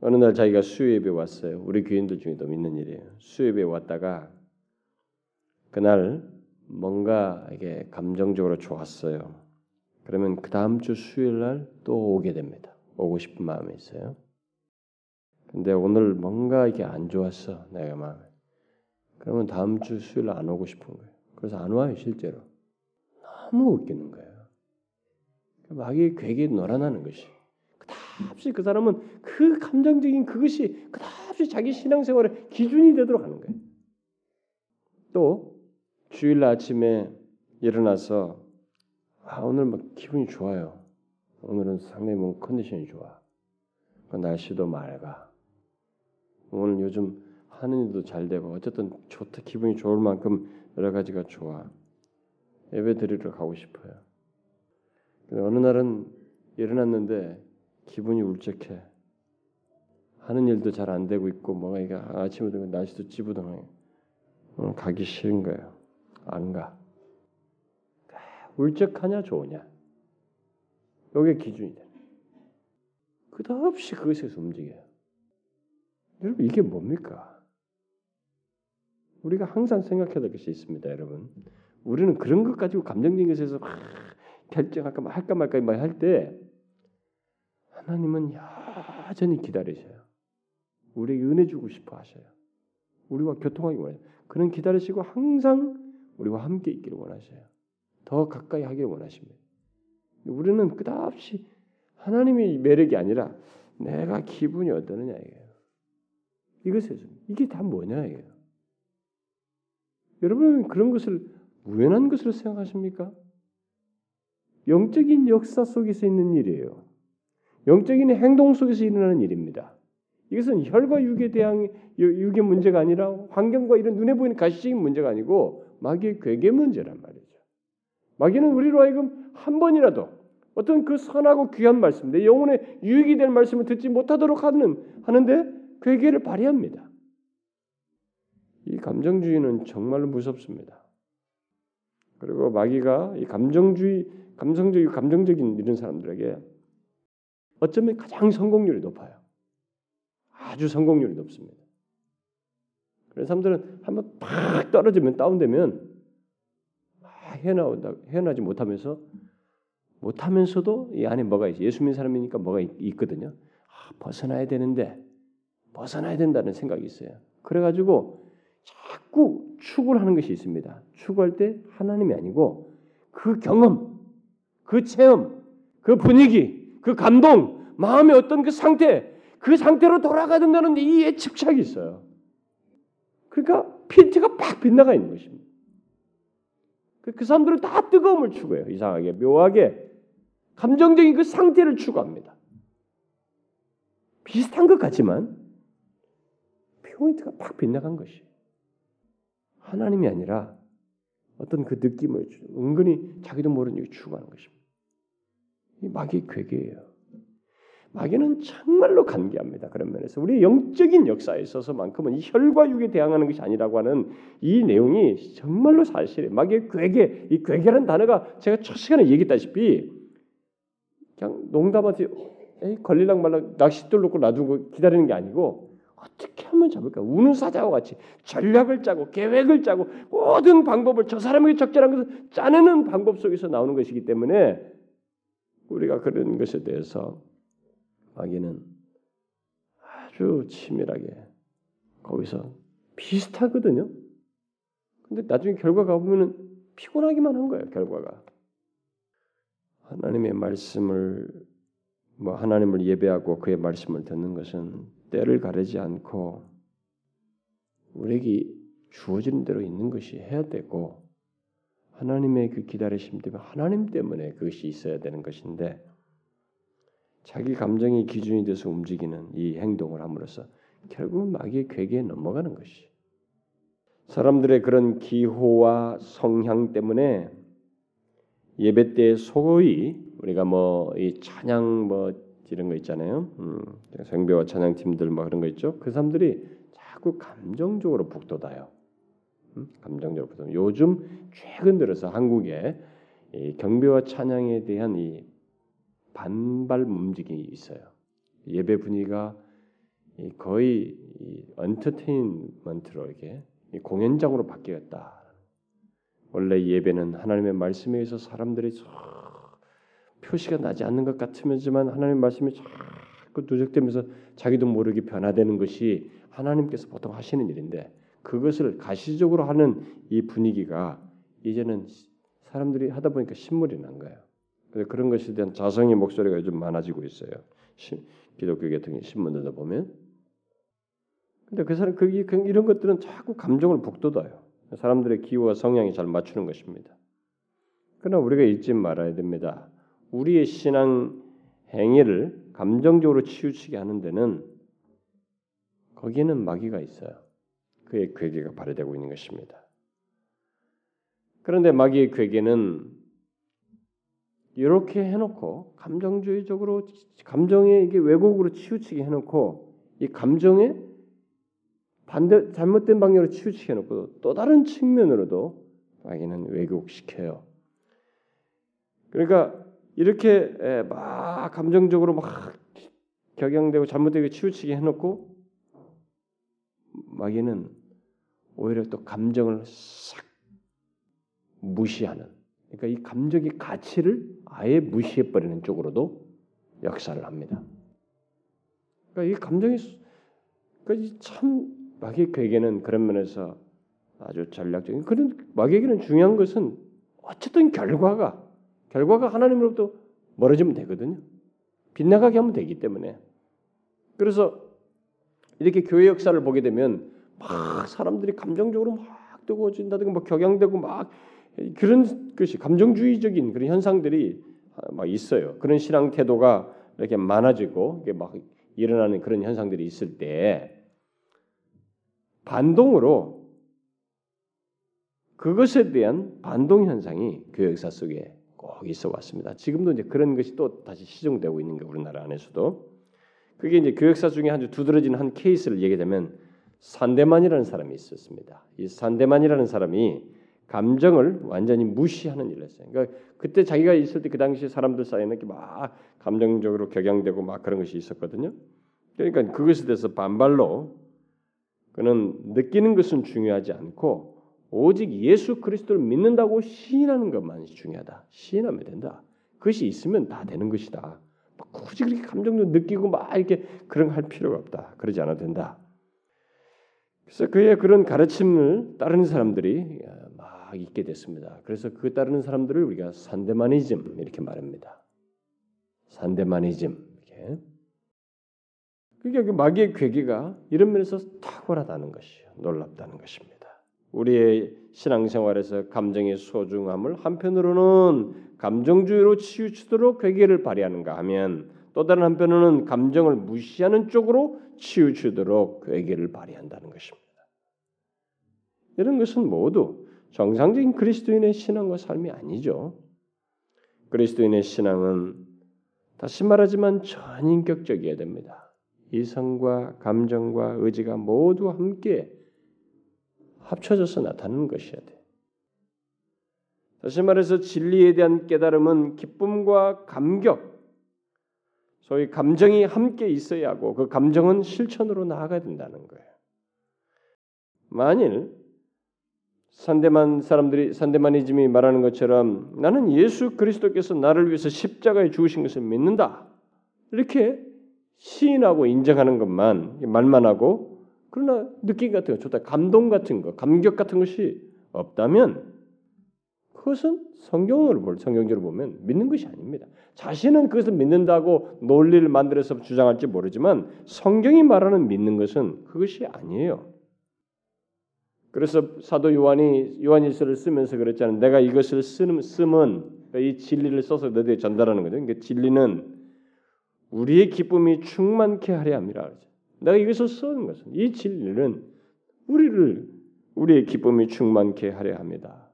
어느 날 자기가 수요예배 왔어요. 우리 교인들 중에도 믿는 일이에요. 수요예배 왔다가 그날 뭔가 이게 감정적으로 좋았어요. 그러면 그 다음 주 수요일 날 또 오게 됩니다. 오고 싶은 마음이 있어요. 근데 오늘 뭔가 이게 안 좋았어 내가 마음에. 그러면 다음 주 수요일 날안 오고 싶은 거예요. 그래서 안 와요 실제로. 너무 웃기는 거예요. 마귀의 괴기에 놀아나는 것이. 그다없이 그 사람은 그 감정적인 그것이 그다없이 자기 신앙생활의 기준이 되도록 하는 거예요. 또 주일 아침에 일어나서 아 오늘 막 기분이 좋아요. 오늘은 상당히 뭐 컨디션이 좋아. 그 날씨도 맑아. 오늘 요즘 하는 일도 잘 되고 어쨌든 좋다 기분이 좋을 만큼 여러 가지가 좋아. 예배 드리러 가고 싶어요. 어느 날은 일어났는데 기분이 울적해. 하는 일도 잘 안 되고 있고 뭔가 이게 아침부터 날씨도 찌부둥해. 오늘 가기 싫은 거예요. 안 가. 울적하냐 좋으냐. 이게 기준이 돼. 끝없이 그것에서 움직여요. 여러분 이게 뭡니까? 우리가 항상 생각해야 될 것이 있습니다, 여러분. 우리는 그런 것 가지고 감정적인 것에서 결정할까 할까 말까 할때 하나님은 여전히 기다리셔요. 우리에게 은혜 주고 싶어 하셔요. 우리와 교통하기 원해요. 그는 기다리시고 항상 우리와 함께 있기를 원하셔요. 더 가까이 하기를 원하십니다. 우리는 끝없이 하나님의 매력이 아니라 내가 기분이 어떠느냐 이게요. 이것에서 이게 다 뭐냐 이게요. 여러분 그런 것을 우연한 것으로 생각하십니까? 영적인 역사 속에서 있는 일이에요. 영적인 행동 속에서 일어나는 일입니다. 이것은 혈과 육에 대한 육의 문제가 아니라 환경과 이런 눈에 보이는 가시적인 문제가 아니고 마귀의 괴계 문제란 말이죠. 마귀는 우리로 하여금 한 번이라도 어떤 그 선하고 귀한 말씀, 내 영혼에 유익이 될 말씀을 듣지 못하도록 하는 하는데 괴계를 발휘합니다. 이 감정주의는 정말로 무섭습니다. 그리고 마귀가 이 감정주의, 감성적이고 감정적인 이런 사람들에게 어쩌면 가장 성공률이 높아요. 아주 성공률이 높습니다. 그래서 사람들은 한번 팍 떨어지면 다운되면 헤어나온다, 헤어나지 못하면서 못하면서도 이 안에 뭐가 있어? 예수 믿는 사람이니까 뭐가 있, 거든요 아, 벗어나야 되는데 벗어나야 된다는 생각이 있어요. 그래가지고 자꾸 추구를 하는 것이 있습니다. 추구할 때 하나님이 아니고 그 경험, 그 체험, 그 분위기, 그 감동, 마음의 어떤 그 상태, 그 상태로 돌아가야 된다는 이 집착이 있어요. 그러니까 핀트가 팍 빗나가 있는 것입니다. 그, 그 사람들은 다 뜨거움을 추구해요. 이상하게 묘하게 감정적인 그 상태를 추구합니다. 비슷한 것 같지만 포인트가 팍 빗나간 것이 하나님이 아니라 어떤 그 느낌을 은근히 자기도 모르는 일 추구하는 것입니다. 이 마귀의 괴계예요. 마귀는 정말로 간계합니다. 그런 면에서 우리 영적인 역사에 있어서만큼은 이 혈과 육에 대항하는 것이 아니라고 하는 이 내용이 정말로 사실이에요. 마귀의 괴계, 이 괴계라는 단어가 제가 첫 시간에 얘기했다시피 그냥 농담하지 에이, 걸릴랑 말랑 낚싯돌 놓고 놔두고 기다리는 게 아니고 어떻게 하면 잡을까? 우는 사자와 같이 전략을 짜고 계획을 짜고 모든 방법을 저 사람에게 적절한 것을 짜내는 방법 속에서 나오는 것이기 때문에 우리가 그런 것에 대해서 마귀는 아주 치밀하게 거기서 비슷하거든요. 근데 나중에 결과가 보면은 피곤하기만 한 거예요. 결과가 하나님의 말씀을 뭐 하나님을 예배하고 그의 말씀을 듣는 것은 때를 가리지 않고 우리에게 주어진 대로 있는 것이 해야 되고 하나님의 그 기다리심 때문에 하나님 때문에 그것이 있어야 되는 것인데 자기 감정이 기준이 돼서 움직이는 이 행동을 함으로써 결국 마귀의 괴계에 넘어가는 것이 사람들의 그런 기호와 성향 때문에 예배 때 소위 우리가 뭐 이 찬양 뭐 이런 거 있잖아요. 음, 성배와 찬양 팀들 뭐 그런 거 있죠. 그 사람들이 자꾸 감정적으로 북돋아요. 음, 감정적으로 북돋. 요즘 최근 들어서 한국에 이 경배와 찬양에 대한 이 반발 움직임이 있어요. 예배 분위기가 거의 언터테인먼트로 이렇게 공연장으로 바뀌었다. 원래 예배는 하나님의 말씀에 의해서 사람들이 표시가 나지 않는 것 같으면지만 하나님 말씀이 자꾸 누적되면서 자기도 모르게 변화되는 것이 하나님께서 보통 하시는 일인데 그것을 가시적으로 하는 이 분위기가 이제는 사람들이 하다 보니까 신물이 난 거예요. 그런 것에 대한 자성의 목소리가 요즘 많아지고 있어요. 기독교 계통의 신문들도 보면. 근데 그 사람 그 이런 것들은 자꾸 감정을 북돋아요. 사람들의 기호와 성향이 잘 맞추는 것입니다. 그러나 우리가 잊지 말아야 됩니다. 우리의 신앙 행위를 감정적으로 치우치게 하는 데는 거기에는 마귀가 있어요. 그의 괴계가 발휘되고 있는 것입니다. 그런데 마귀의 괴계는 이렇게 해놓고 감정주의적으로 감정에 이게 왜곡으로 치우치게 해놓고 이 감정에 반대 잘못된 방향으로 치우치게 해놓고 또 다른 측면으로도 마귀는 왜곡시켜요. 그러니까 이렇게 막 감정적으로 막 격양되고 잘못되게 치우치게 해놓고 마귀는 오히려 또 감정을 싹 무시하는 그러니까 이 감정의 가치를 아예 무시해 버리는 쪽으로도 역사를 합니다. 그러니까 이 감정이 그러니까 참 마귀에게는 그런 면에서 아주 전략적인 그런 마귀에게는 중요한 것은 어쨌든 결과가 결과가 하나님으로부터 멀어지면 되거든요. 빗나가게 하면 되기 때문에. 그래서 이렇게 교회 역사를 보게 되면 막 사람들이 감정적으로 막 뜨거워진다든가 뭐 격양되고 막 그런 것이 감정주의적인 그런 현상들이 막 있어요. 그런 신앙 태도가 이렇게 많아지고 이게 막 일어나는 그런 현상들이 있을 때 반동으로 그것에 대한 반동 현상이 교회 역사 속에 꼭 있어 왔습니다. 지금도 이제 그런 것이 또 다시 시정되고 있는 게 우리나라 안에서도 그게 이제 교역사 중에 아주 두드러진 한 케이스를 얘기하자면 산데만이라는 사람이 있었습니다. 이 산데만이라는 사람이 감정을 완전히 무시하는 일을 했어요. 그러니까 그때 자기가 있을 때 그 당시 사람들 사이에는 막 감정적으로 격양되고 막 그런 것이 있었거든요. 그러니까 그것에 대해서 반발로 그는 느끼는 것은 중요하지 않고 오직 예수 그리스도를 믿는다고 시인하는 것만 중요하다. 시인하면 된다. 그것이 있으면 다 되는 것이다. 굳이 그렇게 감정도 느끼고 막 이렇게 그런 할 필요가 없다. 그러지 않아도 된다. 그래서 그의 그런 가르침을 따르는 사람들이 막 있게 됐습니다. 그래서 그 따르는 사람들을 우리가 산데마니즘 이렇게 말합니다. 산데마니즘 이렇게. 그게 그 마귀의 괴기가 이런 면에서 탁월하다는 것이요, 놀랍다는 것입니다. 우리의 신앙생활에서 감정의 소중함을 한편으로는 감정주의로 치우치도록 괴기를 발휘하는가 하면 또 다른 한편으로는 감정을 무시하는 쪽으로 치우치도록 괴기를 발휘한다는 것입니다. 이런 것은 모두 정상적인 그리스도인의 신앙과 삶이 아니죠. 그리스도인의 신앙은 다시 말하지만 전인격적이어야 됩니다. 이성과 감정과 의지가 모두 함께 합쳐져서 나타나는 것이어야 돼. 다시 말해서 진리에 대한 깨달음은 기쁨과 감격, 소위 감정이 함께 있어야 하고 그 감정은 실천으로 나아가야 된다는 거예요. 만일 산대만 사람들이 산대마니즘이 말하는 것처럼 나는 예수 그리스도께서 나를 위해서 십자가에 죽으신 것을 믿는다. 이렇게 시인하고 인정하는 것만 말만 하고 그러나 느낌 같은 거 좋다. 감동 같은 거, 감격 같은 것이 없다면 그것은 성경으로 볼 성경적으로 보면 믿는 것이 아닙니다. 자신은 그것을 믿는다고 논리를 만들어서 주장할지 모르지만 성경이 말하는 믿는 것은 그것이 아니에요. 그래서 사도 요한이 요한일서를 쓰면서 그랬잖아요. 내가 이것을 쓰는 쓰면 이 진리를 써서 너희에게 전달하는 거죠. 그러니까 진리는 우리의 기쁨이 충만케 하려 함이라. 내가 이것을 쓰는 것은 이 진리는 우리를 우리의 기쁨이 충만케 하려 합니다.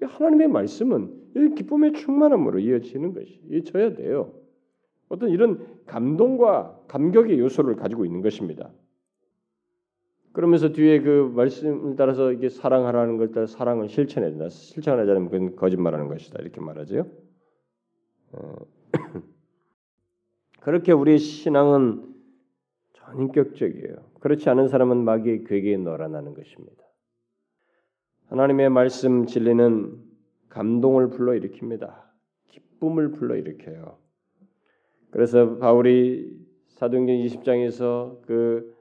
하나님의 말씀은 이 기쁨의 충만함으로 이어지는 것이 이어져야 돼요. 어떤 이런 감동과 감격의 요소를 가지고 있는 것입니다. 그러면서 뒤에 그 말씀을 따라서 이게 사랑하라는 걸 따라 사랑을 실천해야 된다. 실천하지 않으면 그건 거짓말하는 것이다. 이렇게 말하죠. 어. 그렇게 우리의 신앙은 전인격적이에요. 그렇지 않은 사람은 마귀의 괴계에 놀아나는 것입니다. 하나님의 말씀 진리는 감동을 불러일으킵니다. 기쁨을 불러일으켜요. 그래서 바울이 사도행전 20장에서 그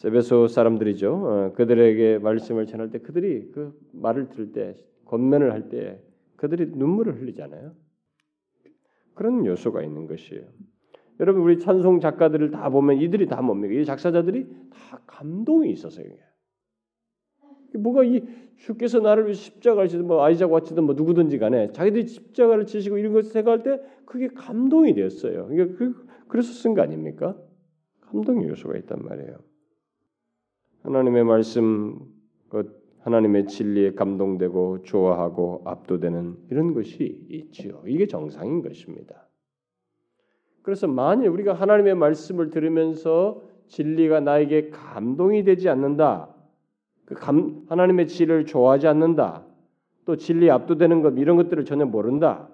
세베소 사람들이죠. 어, 그들에게 말씀을 전할 때 그들이 그 말을 들을 때 권면을 할 때 그들이 눈물을 흘리잖아요. 그런 요소가 있는 것이에요. 여러분 우리 찬송 작가들을 다 보면 이들이 다 뭡니까? 이 작사자들이 다 감동이 있어서 이게. 뭐가 이 주께서 나를 십자가를 지든 뭐 아이작 와치든 뭐 누구든지 간에 자기들이 십자가를 지시고 이런 것을 생각할 때 그게 감동이 됐어요. 그러니까 그, 그래서 쓴 거 아닙니까? 감동의 요소가 있단 말이에요. 하나님의 말씀, 하나님의 진리에 감동되고 좋아하고 압도되는 이런 것이 있지요. 이게 정상인 것입니다. 그래서 만일 우리가 하나님의 말씀을 들으면서 진리가 나에게 감동이 되지 않는다, 그 감, 하나님의 진리를 좋아하지 않는다, 또 진리에 압도되는 것 이런 것들을 전혀 모른다.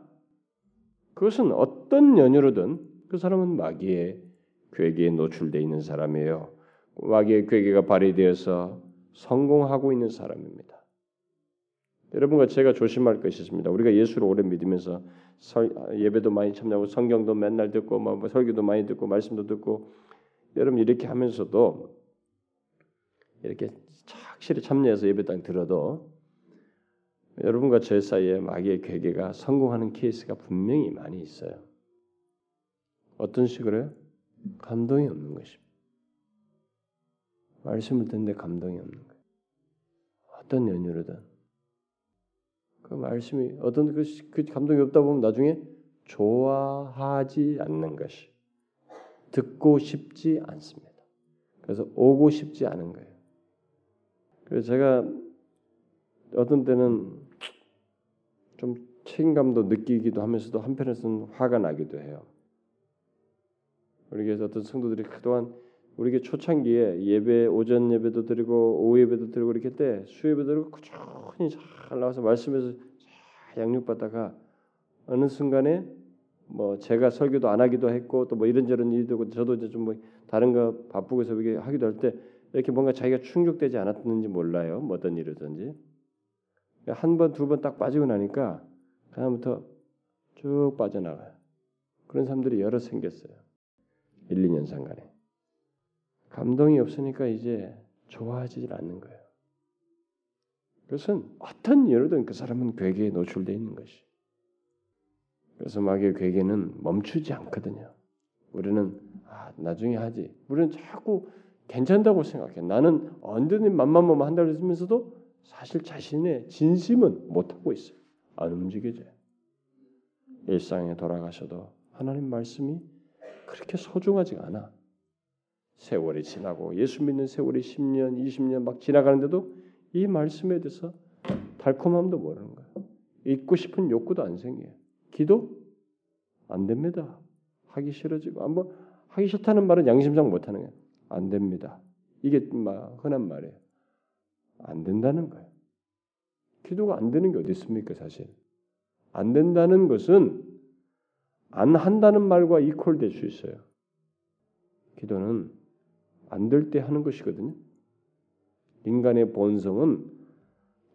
그것은 어떤 연유로든 그 사람은 마귀의 괴기에 노출되어 있는 사람이에요. 마귀의 괴계가 발휘되어서 성공하고 있는 사람입니다. 여러분과 제가 조심할 것이 있습니다. 우리가 예수를 오래 믿으면서 예배도 많이 참여하고 성경도 맨날 듣고 뭐 설교도 많이 듣고 말씀도 듣고 여러분 이렇게 하면서도 이렇게 확실히 참여해서 예배당 들어도 여러분과 제 사이에 마귀의 괴계가 성공하는 케이스가 분명히 많이 있어요. 어떤 식으로요? 감동이 없는 것입니다. 말씀을 듣는데 감동이 없는 거예요. 어떤 연유로든 그 말씀이 어떤 그, 그 감동이 없다 보면 나중에 좋아하지 않는 것이 듣고 싶지 않습니다. 그래서 오고 싶지 않은 거예요. 그래서 제가 어떤 때는 좀 책임감도 느끼기도 하면서도 한편에서는 화가 나기도 해요. 우리 교회에서 어떤 성도들이 그동안 우리게 초창기에 예배 오전 예배도 드리고 오후 예배도 드리고 이렇게 때 수예배 드리고 꾸준히 잘 나와서 말씀에서 잘 양육받다가 어느 순간에 뭐 제가 설교도 안 하기도 했고 또 뭐 이런저런 일도 저도 이제 좀 뭐 다른 거 바쁘고 해서 이게 하기도 할 때 이렇게 뭔가 자기가 충족되지 않았는지 몰라요. 뭐 어떤 일이든지 한 번 두 번 딱 빠지고 나니까 그다음부터 쭉 빠져나가요. 그런 사람들이 여러 생겼어요. 1, 2년 상간에. 감동이 없으니까 이제 좋아하지 않는 거예요. 그것은 어떤 이유로든 그 사람은 괴계에 노출되어 있는 것이. 그래서 마귀의 괴계는 멈추지 않거든요. 우리는 아, 나중에 하지. 우리는 자꾸 괜찮다고 생각해. 나는 언제든 맘만 먹으면 한다고 했으면서도 사실 자신의 진심은 못 하고 있어요. 안 움직여져요. 일상에 돌아가셔도 하나님 말씀이 그렇게 소중하지가 않아. 세월이 지나고 예수 믿는 세월이 10년, 20년 막 지나가는데도 이 말씀에 대해서 달콤함도 모르는 거예요. 잊고 싶은 욕구도 안 생겨요. 기도 안 됩니다. 하기 싫어지고 한번 하기 싫다는 말은 양심상 못 하는 거예요. 안 됩니다. 이게 막 흔한 말이에요. 안 된다는 거예요. 기도가 안 되는 게 어디 있습니까, 사실? 안 된다는 것은 안 한다는 말과 이퀄 될 수 있어요. 기도는 안 될 때 하는 것이거든요. 인간의 본성은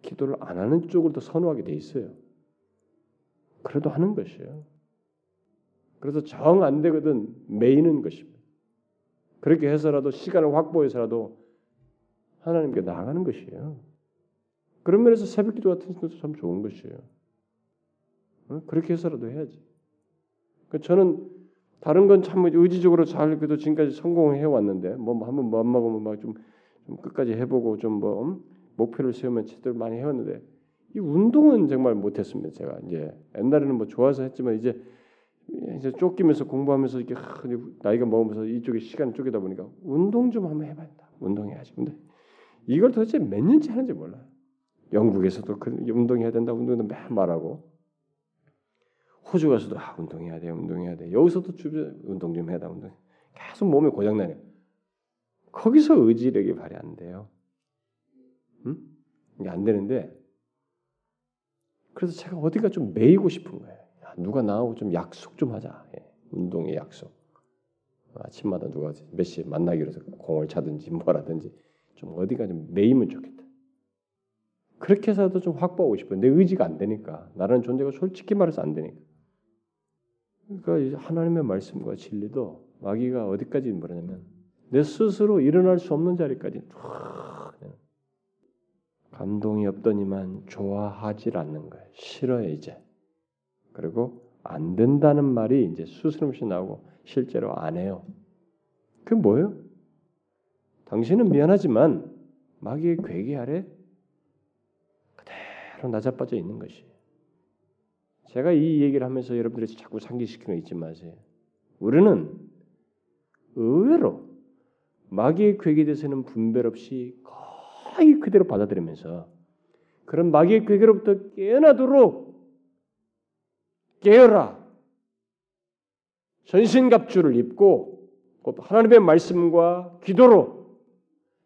기도를 안 하는 쪽을 더 선호하게 돼 있어요. 그래도 하는 것이에요. 그래서 정 안 되거든 매이는 것입니다. 그렇게 해서라도 시간을 확보해서라도 하나님께 나아가는 것이에요. 그런 면에서 새벽 기도 같은 것도 참 좋은 것이에요. 그렇게 해서라도 해야지. 그 저는 다른 건 참 의지적으로 잘 그래도 지금까지 성공을 해왔는데 뭐 한번 뭐안 먹으면 막좀 좀 끝까지 해보고 좀뭐 음? 목표를 세우면 제대로 많이 해왔는데 이 운동은 정말 못했습니다. 제가 이제 옛날에는 뭐 좋아서 했지만 이제 이제 쫓기면서 공부하면서 이렇게 나이가 먹으면서 이쪽에 시간 쪼개다 보니까 운동 좀 한번 해봐야 다 운동해야지. 근데 이걸 도대체 몇 년째 하는지 몰라요. 영국에서도 그 운동해야 된다, 운동도 맨 말하고 호주 가서도 아, 운동해야 돼, 운동해야 돼. 여기서도 주변 운동 좀 돼, 운동. 계속 몸에 고장 나요. 거기서 의지력이 발휘 안 돼요. 응? 이게 안 되는데 그래서 제가 어디가 좀 매이고 싶은 거예요. 야, 누가 나하고 좀 약속 좀 하자. 예, 운동의 약속. 아침마다 누가 몇 시에 만나기로 해서 공을 차든지 뭐라든지 좀 어디가 좀 매이면 좋겠다. 그렇게 해서도 좀 확보하고 싶어요. 내 의지가 안 되니까. 나라는 존재가 솔직히 말해서 안 되니까. 그러니까 하나님의 말씀과 진리도 마귀가 어디까지 뭐냐면 내 스스로 일어날 수 없는 자리까지 감동이 없더니만 좋아하질 않는 거예요. 싫어요 이제. 그리고 안 된다는 말이 이제 수스름없이 나오고 실제로 안 해요. 그 뭐예요? 당신은 미안하지만 마귀의 괴계 아래 그대로 낮아빠져 있는 것이. 제가 이 얘기를 하면서 여러분들이 자꾸 상기시키는 거 잊지 마세요. 우리는 의외로 마귀의 괴계에 대해서는 분별 없이 거의 그대로 받아들이면서 그런 마귀의 괴계로부터 깨어나도록 깨어라. 전신갑주를 입고 하나님의 말씀과 기도로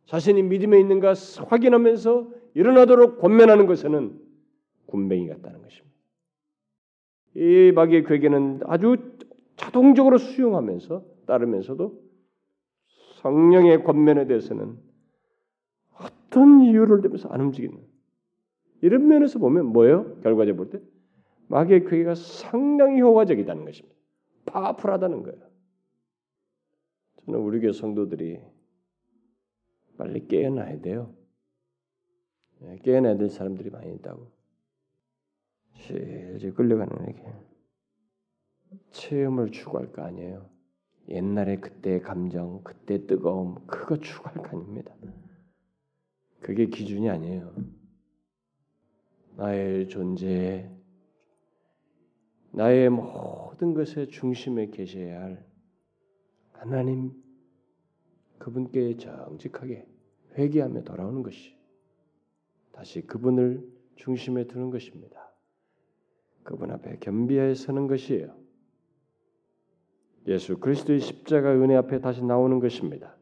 자신이 믿음에 있는가 확인하면서 일어나도록 권면하는 것에는 군뱅이 같다는 것입니다. 이 마귀의 괴계는 아주 자동적으로 수용하면서 따르면서도 성령의 권면에 대해서는 어떤 이유를 대면서 안 움직이는 이런 면에서 보면 뭐예요? 결과적으로 볼 때 마귀의 괴계가 상당히 효과적이다는 것입니다. 파워풀하다는 거예요. 저는 우리 교회 성도들이 빨리 깨어나야 돼요. 예, 깨어나야 될 사람들이 많이 있다고. 실질 끌려가는 에게 체험을 추구할 거 아니에요. 옛날에 그때의 감정, 그때 뜨거움, 그거 추구할 거 아닙니다. 그게 기준이 아니에요. 나의 존재, 나의 모든 것의 중심에 계셔야 할 하나님 그분께 정직하게 회개하며 돌아오는 것이 다시 그분을 중심에 두는 것입니다. 그분 앞에 겸비하여 서는 것이에요. 예수 그리스도의 십자가 은혜 앞에 다시 나오는 것입니다.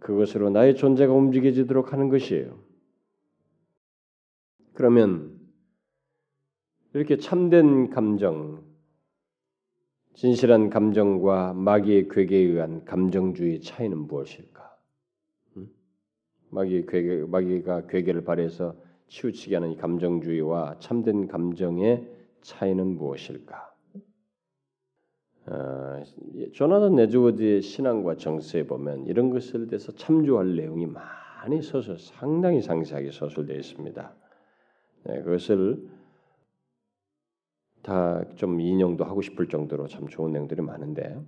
그것으로 나의 존재가 움직여지도록 하는 것이에요. 그러면 이렇게 참된 감정, 진실한 감정과 마귀의 괴계에 의한 감정주의 차이는 무엇일까? 마귀의 괴계, 마귀가 괴계를 발해서 치우치게 하는 이 감정주의와 참된 감정의 차이는 무엇일까? 어, 조나단 네즈워드의 신앙과 정서에 보면 이런 것을 대해서 참조할 내용이 많이 서서 상당히 상세하게 서술되어 있습니다. 네, 그것을 다 좀 인용도 하고 싶을 정도로 참 좋은 내용들이 많은데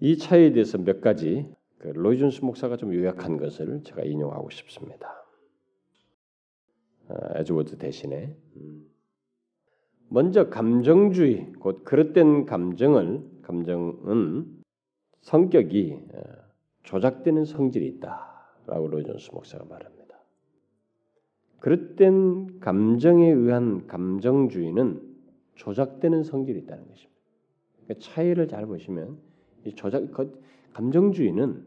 이 차이에 대해서 몇 가지 그 로이존스 목사가 좀 요약한 것을 제가 인용하고 싶습니다. 어, 에드워즈 대신에 음. 먼저 감정주의 곧 그릇된 감정을 감정은 성격이 어, 조작되는 성질이 있다라고 로이존스 목사가 말합니다. 그릇된 감정에 의한 감정주의는 조작되는 성질이 있다는 것입니다. 그러니까 차이를 잘 보시면 이 조작 감정주의는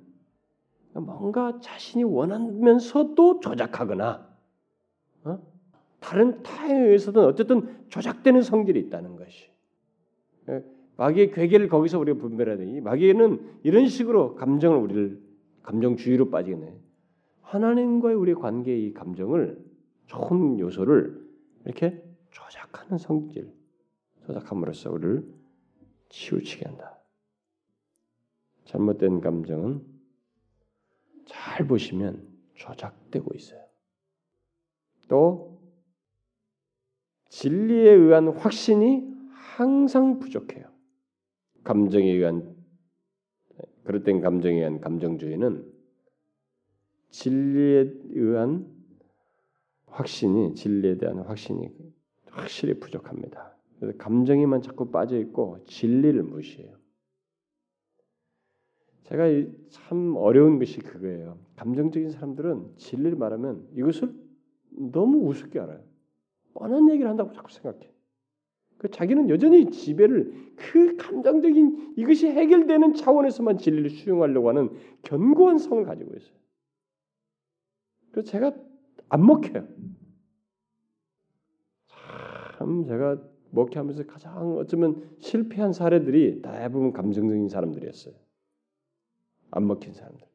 뭔가 자신이 원하면서도 조작하거나 어? 다른 타에 의해서든 어쨌든 조작되는 성질이 있다는 것이. 예, 마귀의 괴계를 거기서 우리가 분별해야 돼. 마귀는 이런 식으로 감정을 우리를 감정주의로 빠지게 내. 하나님과의 우리 관계의 감정을 좋은 요소를 이렇게 조작하는 성질, 조작함으로써 우리를 치우치게 한다. 잘못된 감정은 잘 보시면 조작되고 있어요. 또 진리에 의한 확신이 항상 부족해요. 감정에 의한 그릇된 감정에 의한 감정주의는 진리에 의한 확신이 진리에 대한 확신이 확실히 부족합니다. 그래서 감정에만 자꾸 빠져 있고 진리를 무시해요. 제가 참 어려운 것이 그거예요. 감정적인 사람들은 진리를 말하면 이것을 너무 우습게 알아요. 뻔한 얘기를 한다고 자꾸 생각해. 그 자기는 여전히 지배를 그 감정적인 이것이 해결되는 차원에서만 진리를 수용하려고 하는 견고한 성을 가지고 있어요. 그래서 제가 안 먹혀요. 참 제가 먹혀하면서 가장 어쩌면 실패한 사례들이 대부분 감정적인 사람들이었어요. 안 먹힌 사람들.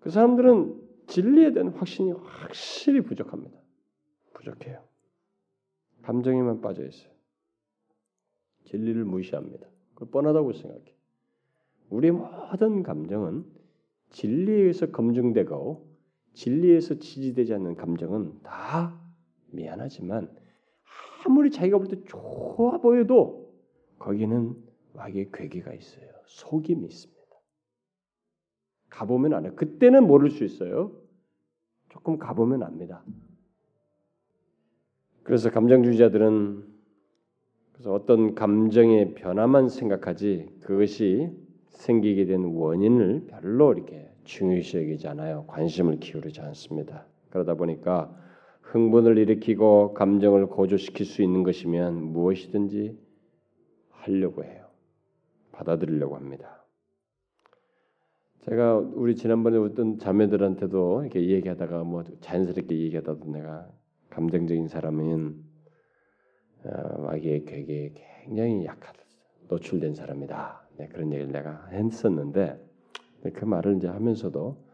그 사람들은 진리에 대한 확신이 확실히 부족합니다. 부족해요. 감정에만 빠져 있어요. 진리를 무시합니다. 그 뻔하다고 생각해. 우리의 모든 감정은 진리에 의해서 검증되고 진리에서 지지되지 않는 감정은 다 미안하지만 아무리 자기가 볼 때 좋아 보여도 거기는 마귀의 괴기가 있어요. 속임이 있습니다. 가보면 알아요. 그때는 모를 수 있어요. 조금 가보면 압니다. 그래서 감정주의자들은 그래서 어떤 감정의 변화만 생각하지 그것이 생기게 된 원인을 별로 이렇게 중요시 여기지 않아요. 관심을 기울이지 않습니다. 그러다 보니까 흥분을 일으키고 감정을 고조시킬 수 있는 것이면 무엇이든지 하려고 해요. 받아들이려고 합니다. 제가 우리 지난번에 어떤 자매들한테도 이렇게 얘기하다가 뭐 자연스럽게 얘기하다도 내가 감정적인 사람은 어, 마귀의 괴계에 굉장히 약하다, 노출된 사람이다. 네, 그런 얘기를 내가 했었는데 그 말을 이제 하면서도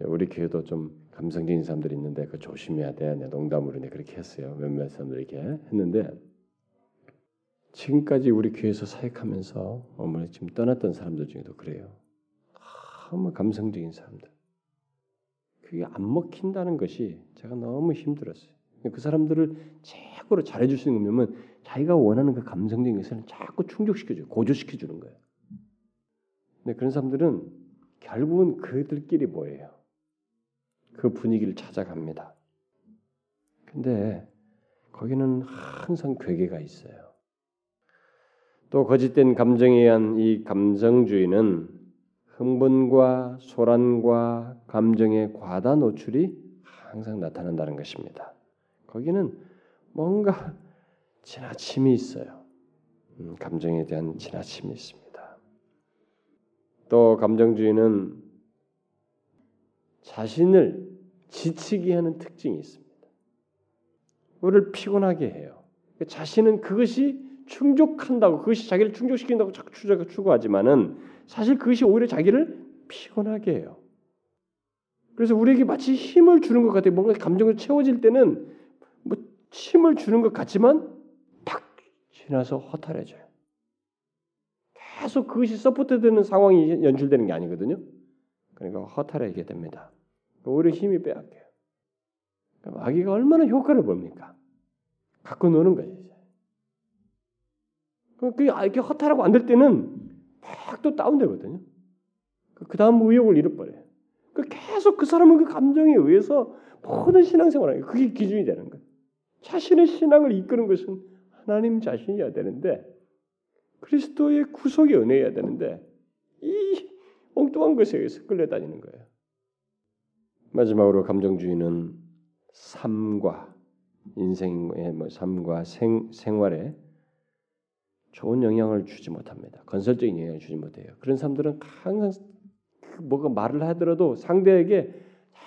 우리 교회도 좀 감성적인 사람들이 있는데 그 조심해야 돼. 내 농담으로 내 그렇게 했어요. 몇몇 사람들 이렇게 했는데 지금까지 우리 교회에서 사역하면서 어머니 지금 떠났던 사람들 중에도 그래요. 너무 감성적인 사람들. 그게 안 먹힌다는 것이 제가 너무 힘들었어요. 그 사람들을 최고로 잘해줄 수 있는 면 자기가 원하는 그 감성적인 것을 자꾸 충족시켜줘요. 고조시켜주는 거예요. 근데 그런 사람들은 결국은 그들끼리 뭐예요? 그 분위기를 찾아갑니다. 근데 거기는 항상 괴계가 있어요. 또 거짓된 감정에 의한 이 감정주의는 흥분과 소란과 감정의 과다 노출이 항상 나타난다는 것입니다. 거기는 뭔가 지나침이 있어요. 음, 감정에 대한 지나침이 있습니다. 또 감정주의는 자신을 지치게 하는 특징이 있습니다. 우리를 피곤하게 해요. 자신은 그것이 충족한다고 그것이 자기를 충족시킨다고 자꾸 추구하지만은 사실 그것이 오히려 자기를 피곤하게 해요. 그래서 우리에게 마치 힘을 주는 것 같아요. 뭔가 감정을 채워질 때는 뭐 힘을 주는 것 같지만 탁 지나서 허탈해져요. 계속 그것이 서포트되는 상황이 연출되는 게 아니거든요. 그러니까 허탈하게 됩니다. 오히려 힘이 빼앗겨요. 마귀가 얼마나 효과를 봅니까? 갖고 노는 거예요. 그게 이렇게 허탈하고 안 될 때는 막 또 다운되거든요. 그 다음 의욕을 잃어버려요. 그 계속 그 사람은 그 감정에 의해서 모든 신앙생활을 그게 기준이 되는 거예요. 자신의 신앙을 이끄는 것은 하나님 자신이어야 되는데 그리스도의 구속의 은혜여야 되는데 이 엉뚱한 것에 의해서 끌려다니는 거예요. 마지막으로 감정주의는 삶과 인생의 뭐 삶과 생, 생활에 좋은 영향을 주지 못합니다. 건설적인 영향을 주지 못해요. 그런 사람들은 항상 그 뭐가 말을 하더라도 상대에게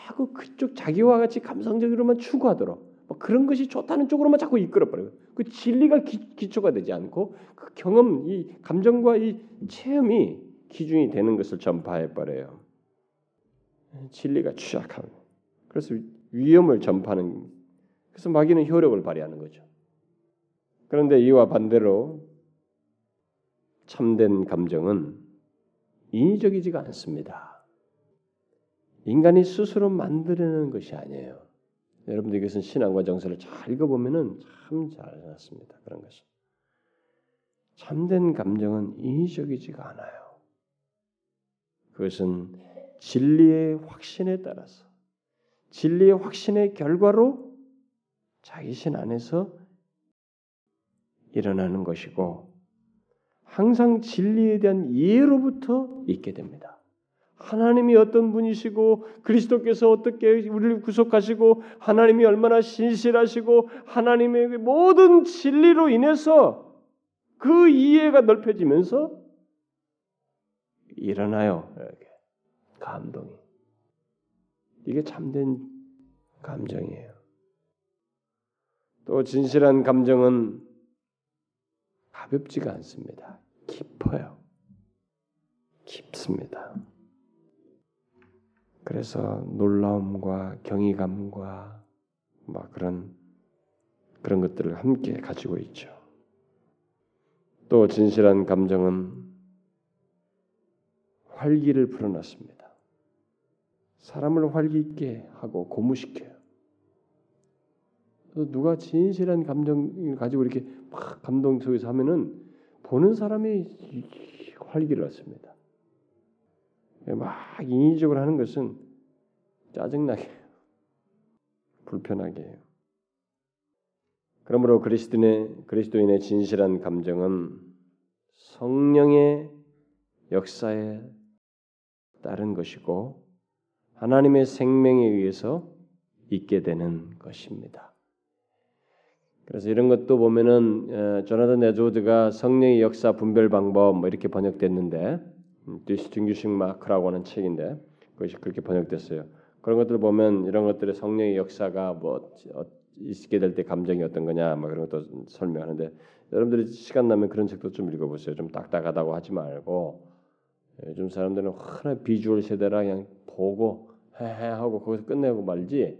자꾸 그쪽 자기와 같이 감성적으로만 추구하도록 뭐 그런 것이 좋다는 쪽으로만 자꾸 이끌어버려요. 그 진리가 기, 초가 되지 않고 그 경험, 이 감정과 이 체험이 기준이 되는 것을 전파해 버려요. 진리가 취약함. 그래서 위험을 전파하는. 그래서 마귀는 효력을 발휘하는 거죠. 그런데 이와 반대로 참된 감정은 인위적이지가 않습니다. 인간이 스스로 만들어내는 것이 아니에요. 여러분들 이것은 신앙과 정서를 잘 읽어보면은 참 잘해놨습니다. 그런 것은 참된 감정은 인위적이지가 않아요. 그것은 진리의 확신에 따라서 진리의 확신의 결과로 자기 신 안에서 일어나는 것이고 항상 진리에 대한 이해로부터 있게 됩니다. 하나님이 어떤 분이시고 그리스도께서 어떻게 우리를 구속하시고 하나님이 얼마나 신실하시고 하나님의 모든 진리로 인해서 그 이해가 넓혀지면서 일어나요. 이렇게 감동이 이게 참된 감정이에요. 또 진실한 감정은 가볍지가 않습니다. 깊어요. 깊습니다. 그래서 놀라움과 경이감과 막 그런 그런 것들을 함께 가지고 있죠. 또 진실한 감정은 활기를 불어넣습니다. 사람을 활기 있게 하고 고무시켜요. 누가 진실한 감정을 가지고 이렇게 막 감동 속에서 하면은 보는 사람이 활기를 얻습니다. 막 인위적으로 하는 것은 짜증나게 불편하게 해요. 그러므로 그리스도인의 그리스도인의 진실한 감정은 성령의 역사에 따른 것이고 하나님의 생명에 의해서 있게 되는 것입니다. 그래서 이런 것도 보면은 어, 조나단 네조드가 성령의 역사 분별 방법 뭐 이렇게 번역됐는데 디스팅규싱 음, 마크라고 하는 책인데 그것이 그렇게 번역됐어요. 그런 것들 보면 이런 것들의 성령의 역사가 뭐 어, 있게 될 때 감정이 어떤 거냐 뭐 그런 것도 설명하는데 여러분들이 시간 나면 그런 책도 좀 읽어보세요. 좀 딱딱하다고 하지 말고 요즘 사람들은 하나 비주얼 세대라 그냥 보고 헤헤 하고 거기서 끝내고 말지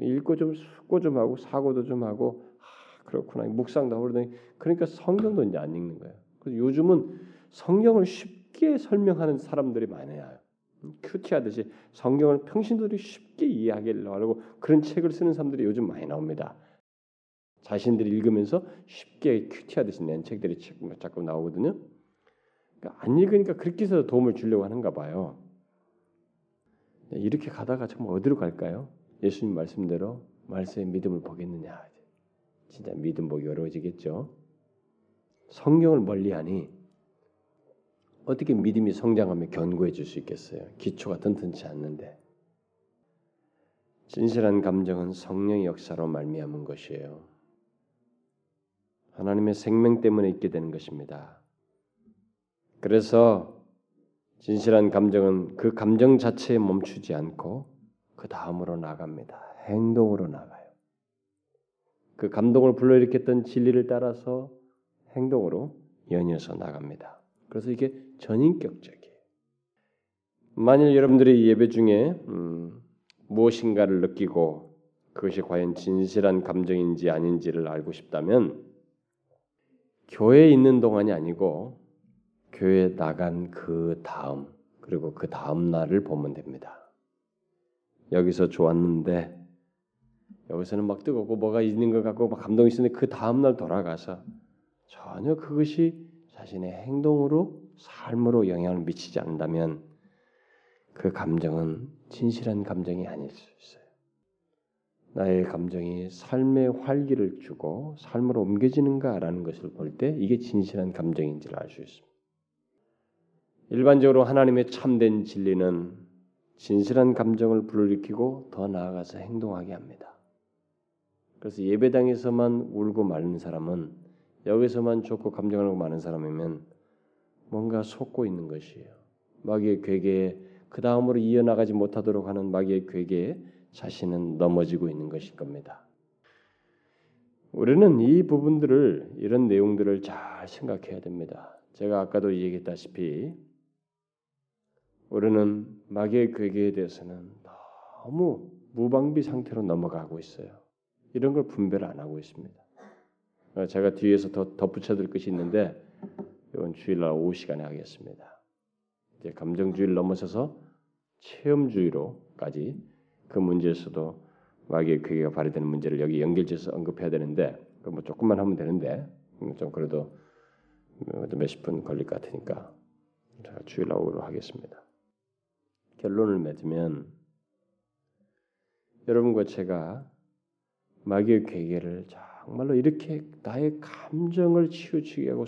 읽고 좀 숙고 좀 하고 사고도 좀 하고 그렇구나. 하고 그러더니 그러니까 성경도 이제 안 읽는 거예요. 그래서 요즘은 성경을 쉽게 설명하는 사람들이 많아요. 큐티하듯이 성경을 평신도들이 쉽게 이해하기를 하려고 그런 책을 쓰는 사람들이 요즘 많이 나옵니다. 자신들이 읽으면서 쉽게 큐티하듯이 낸 책들이 자꾸 나오거든요. 그러니까 안 읽으니까 그렇게 해서 도움을 주려고 하는가 봐요. 이렇게 가다가 정말 어디로 갈까요? 예수님 말씀대로 말씀의 믿음을 보겠느냐. 진짜 믿음 보기 어려워지겠죠. 성경을 멀리하니 어떻게 믿음이 성장하며 견고해질 수 있겠어요? 기초가 튼튼치 않는데 진실한 감정은 성령의 역사로 말미암은 것이에요. 하나님의 생명 때문에 있게 되는 것입니다. 그래서 진실한 감정은 그 감정 자체에 멈추지 않고 그 다음으로 나갑니다. 행동으로 나가요. 그 감동을 불러일으켰던 진리를 따라서 행동으로 연이어서 나갑니다. 그래서 이게 전인격적이에요. 만일 여러분들이 예배 중에 음, 무엇인가를 느끼고 그것이 과연 진실한 감정인지 아닌지를 알고 싶다면 교회에 있는 동안이 아니고 교회 나간 그 다음 그리고 그 다음 날을 보면 됩니다. 여기서 좋았는데 여기서는 막 뜨겁고 뭐가 있는 것 같고 막 감동이 있었는데 그 다음 날 돌아가서 전혀 그것이 자신의 행동으로 삶으로 영향을 미치지 않는다면 그 감정은 진실한 감정이 아닐 수 있어요. 나의 감정이 삶의 활기를 주고 삶으로 옮겨지는가라는 것을 볼 때 이게 진실한 감정인지를 알 수 있습니다. 일반적으로 하나님의 참된 진리는 진실한 감정을 불러일으키고 더 나아가서 행동하게 합니다. 그래서 예배당에서만 울고 마는 사람은 여기서만 좋고 감정을 하고 마는 사람이면 뭔가 속고 있는 것이에요. 마귀의 괴계에 그 다음으로 이어나가지 못하도록 하는 마귀의 괴계에 자신은 넘어지고 있는 것일 겁니다. 우리는 이 부분들을 이런 내용들을 잘 생각해야 됩니다. 제가 아까도 얘기했다시피 우리는 마귀의 괴계에 대해서는 너무 무방비 상태로 넘어가고 있어요. 이런 걸 분별 안 하고 있습니다. 제가 뒤에서 더 덧붙여드릴 것이 있는데 이건 주일날 오후 시간에 하겠습니다. 이제 감정주의를 넘어서서 체험주의로까지 그 문제에서도 마귀의 괴계가 발휘되는 문제를 여기 연결지어서 언급해야 되는데 뭐 조금만 하면 되는데 좀 그래도 몇십 분 걸릴 것 같으니까 제가 주일 오후로 하겠습니다. 결론을 맺으면 여러분과 제가 마귀의 괴계를 정말로 이렇게 나의 감정을 치우치게 하고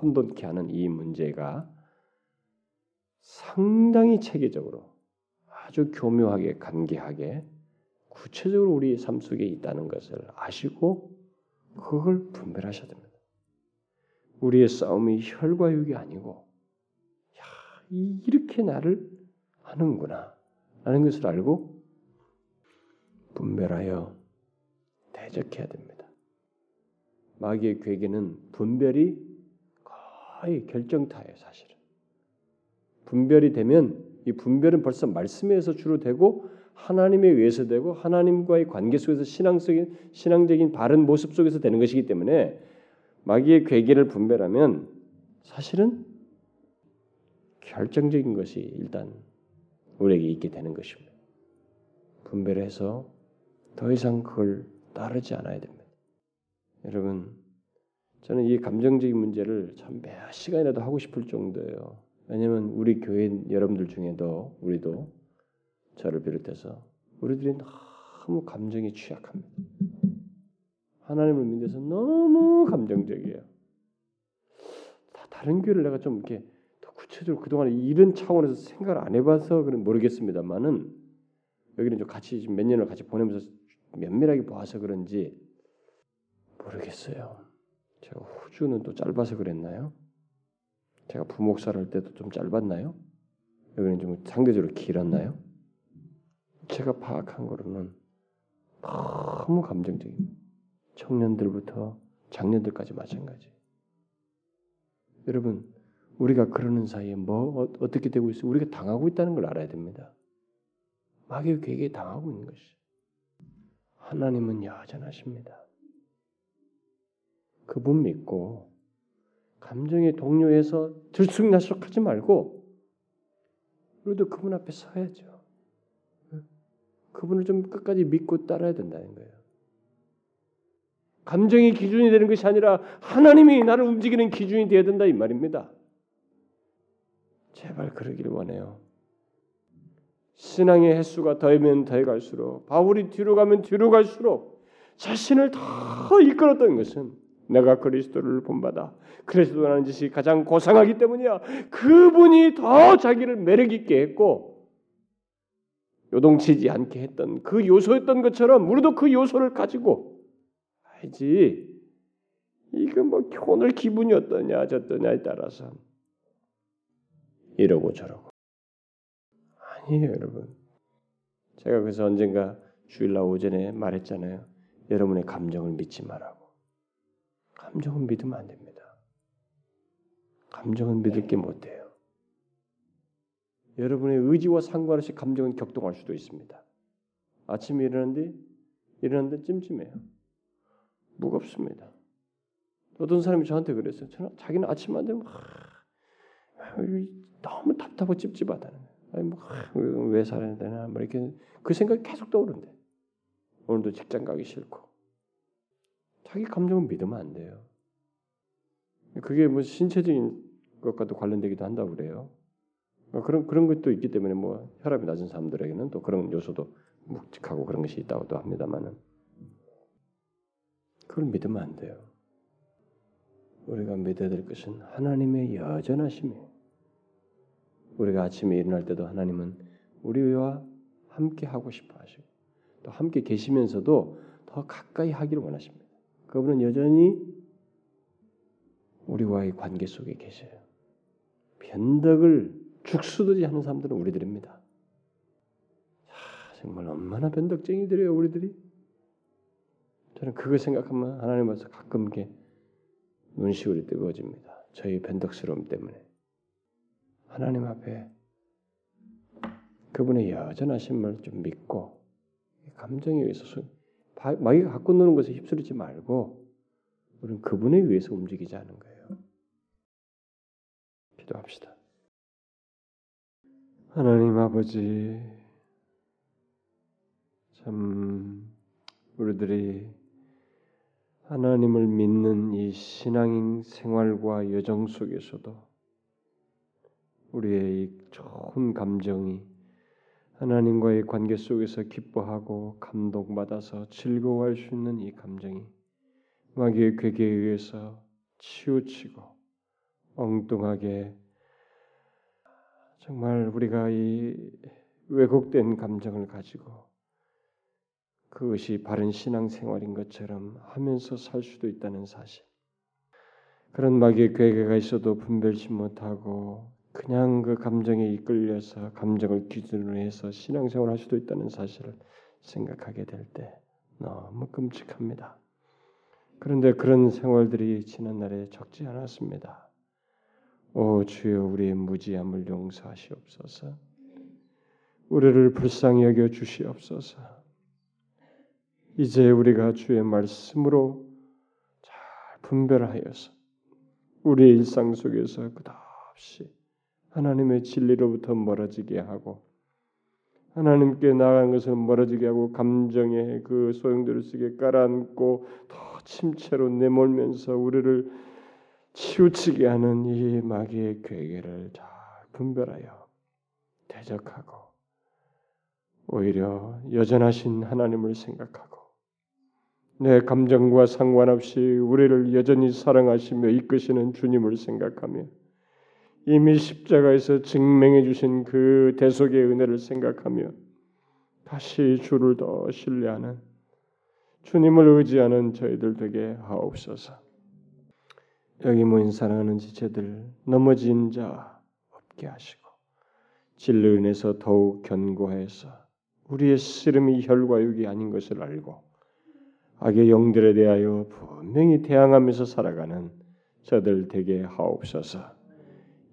혼돈케 하는 이 문제가 상당히 체계적으로 아주 교묘하게 간계하게 구체적으로 우리 삶 속에 있다는 것을 아시고 그걸 분별하셔야 됩니다. 우리의 싸움이 혈과 육이 아니고 야, 이렇게 나를 하는구나 라는 것을 알고 분별하여 대적해야 됩니다. 마귀의 괴계는 분별이 거의 결정타예요, 사실은. 분별이 되면 이 분별은 벌써 말씀에서 주로 되고 하나님에 의해서 되고 하나님과의 관계 속에서 신앙적인 신앙적인 바른 모습 속에서 되는 것이기 때문에 마귀의 괴계를 분별하면 사실은 결정적인 것이 일단 우리에게 있게 되는 것입니다. 분별해서 더 이상 그걸 따르지 않아야 됩니다. 여러분, 저는 이 감정적인 문제를 참 몇 시간이라도 하고 싶을 정도예요. 왜냐하면 우리 교회 여러분들 중에도 우리도 저를 비롯해서 우리들이 너무 감정이 취약합니다. 하나님을 믿어서 너무 감정적이에요. 다 다른 교회를 내가 좀 이렇게 더 구체적으로 그동안 이런 차원에서 생각을 안 해봐서 그런 모르겠습니다만은 여기는 좀 같이 몇 년을 같이 보내면서 면밀하게 보아서 그런지 모르겠어요. 제가 호주는 또 짧아서 그랬나요? 제가 부목사를 할 때도 좀 짧았나요? 여기는 좀 상대적으로 길었나요? 제가 파악한 거로는 너무 감정적인 청년들부터 장년들까지 마찬가지. 여러분 우리가 그러는 사이에 뭐 어, 어떻게 되고 있어? 우리가 당하고 있다는 걸 알아야 됩니다. 마귀의 괴계에 당하고 있는 것이. 하나님은 여전하십니다. 그분 믿고 감정에 동요해서 들쑥날쑥하지 말고 우리도 그분 앞에 서야죠. 그분을 좀 끝까지 믿고 따라야 된다는 거예요. 감정이 기준이 되는 것이 아니라 하나님이 나를 움직이는 기준이 되어야 된다 이 말입니다. 제발 그러기를 원해요. 신앙의 횟수가 더하면 더해갈수록 바울이 뒤로 가면 뒤로 갈수록 자신을 더 이끌었던 것은 내가 그리스도를 본받아 그리스도라는 짓이 가장 고상하기 때문이야. 그분이 더 자기를 매력 있게 했고 요동치지 않게 했던 그 요소였던 것처럼 우리도 그 요소를 가지고 알지. 이거 뭐 오늘 기분이 어떠냐 저떠냐에 따라서 이러고 저러고 아니에요, 여러분. 제가 그래서 언젠가 주일날 오전에 말했잖아요. 여러분의 감정을 믿지 말라고. 감정은 믿으면 안 됩니다. 감정은 믿을 게 못 돼요. 여러분의 의지와 상관없이 감정은 격동할 수도 있습니다. 아침에 일어났는데 일어났는데 찜찜해요. 무겁습니다. 어떤 사람이 저한테 그랬어요. 저는 자기는 아침 안 되면 너무 답답하고 찝찝하다는 아니 뭐 왜 살아야 되나 뭐 이렇게 그 생각이 계속 떠오른대. 오늘도 직장 가기 싫고 자기 감정은 믿으면 안 돼요. 그게 뭐 신체적인 것과도 관련되기도 한다고 그래요. 그런 그런 것도 있기 때문에 뭐 혈압이 낮은 사람들에게는 또 그런 요소도 묵직하고 그런 것이 있다고도 합니다만은 그걸 믿으면 안 돼요. 우리가 믿어야 될 것은 하나님의 여전하심이에요. 우리가 아침에 일어날 때도 하나님은 우리와 함께 하고 싶어 하시고 또 함께 계시면서도 더 가까이 하기를 원하십니다. 그분은 여전히 우리와의 관계 속에 계셔요. 변덕을 죽수듯이 하는 사람들은 우리들입니다. 아, 정말 얼마나 변덕쟁이들이에요, 우리들이. 저는 그걸 생각하면 하나님 앞에서 가끔 이렇게 눈시울이 뜨거워집니다. 저희 변덕스러움 때문에. 하나님 앞에 그분의 여전하심을 좀 믿고 감정에 의해서 마귀가 갖고 노는 것에 휩쓸리지 말고 우리는 그분에 의해서 움직이자는 거예요. 기도합시다. 하나님 아버지 참 우리들이 하나님을 믿는 이 신앙인 생활과 여정 속에서도 우리의 이 좋은 감정이 하나님과의 관계 속에서 기뻐하고 감동받아서 즐거워할 수 있는 이 감정이 마귀의 괴계에 의해서 치우치고 엉뚱하게 정말 우리가 이 왜곡된 감정을 가지고 그것이 바른 신앙생활인 것처럼 하면서 살 수도 있다는 사실. 그런 마귀의 괴계가 있어도 분별치 못하고 그냥 그 감정에 이끌려서 감정을 기준으로 해서 신앙생활을 할 수도 있다는 사실을 생각하게 될 때 너무 끔찍합니다. 그런데 그런 생활들이 지난 날에 적지 않았습니다. 오 주여 우리의 무지함을 용서하시옵소서. 우리를 불쌍히 여겨 주시옵소서. 이제 우리가 주의 말씀으로 잘 분별하여서 우리의 일상 속에서 끝없이 하나님의 진리로부터 멀어지게 하고 하나님께 나아가는 것을 멀어지게 하고 감정의 그 소용돌이 속에 깔아앉고 더 침체로 내몰면서 우리를 치우치게 하는 이 마귀의 괴계를 잘 분별하여 대적하고 오히려 여전하신 하나님을 생각하고 내 감정과 상관없이 우리를 여전히 사랑하시며 이끄시는 주님을 생각하며 이미 십자가에서 증명해 주신 그 대속의 은혜를 생각하며 다시 주를 더 신뢰하는 주님을 의지하는 저희들 되게 하옵소서. 여기 모인 사랑하는 지체들 넘어진 자 없게 하시고 진리 은에서 더욱 견고해서 우리의 씨름이 혈과 육이 아닌 것을 알고 악의 영들에 대하여 분명히 대항하면서 살아가는 저들 되게 하옵소서.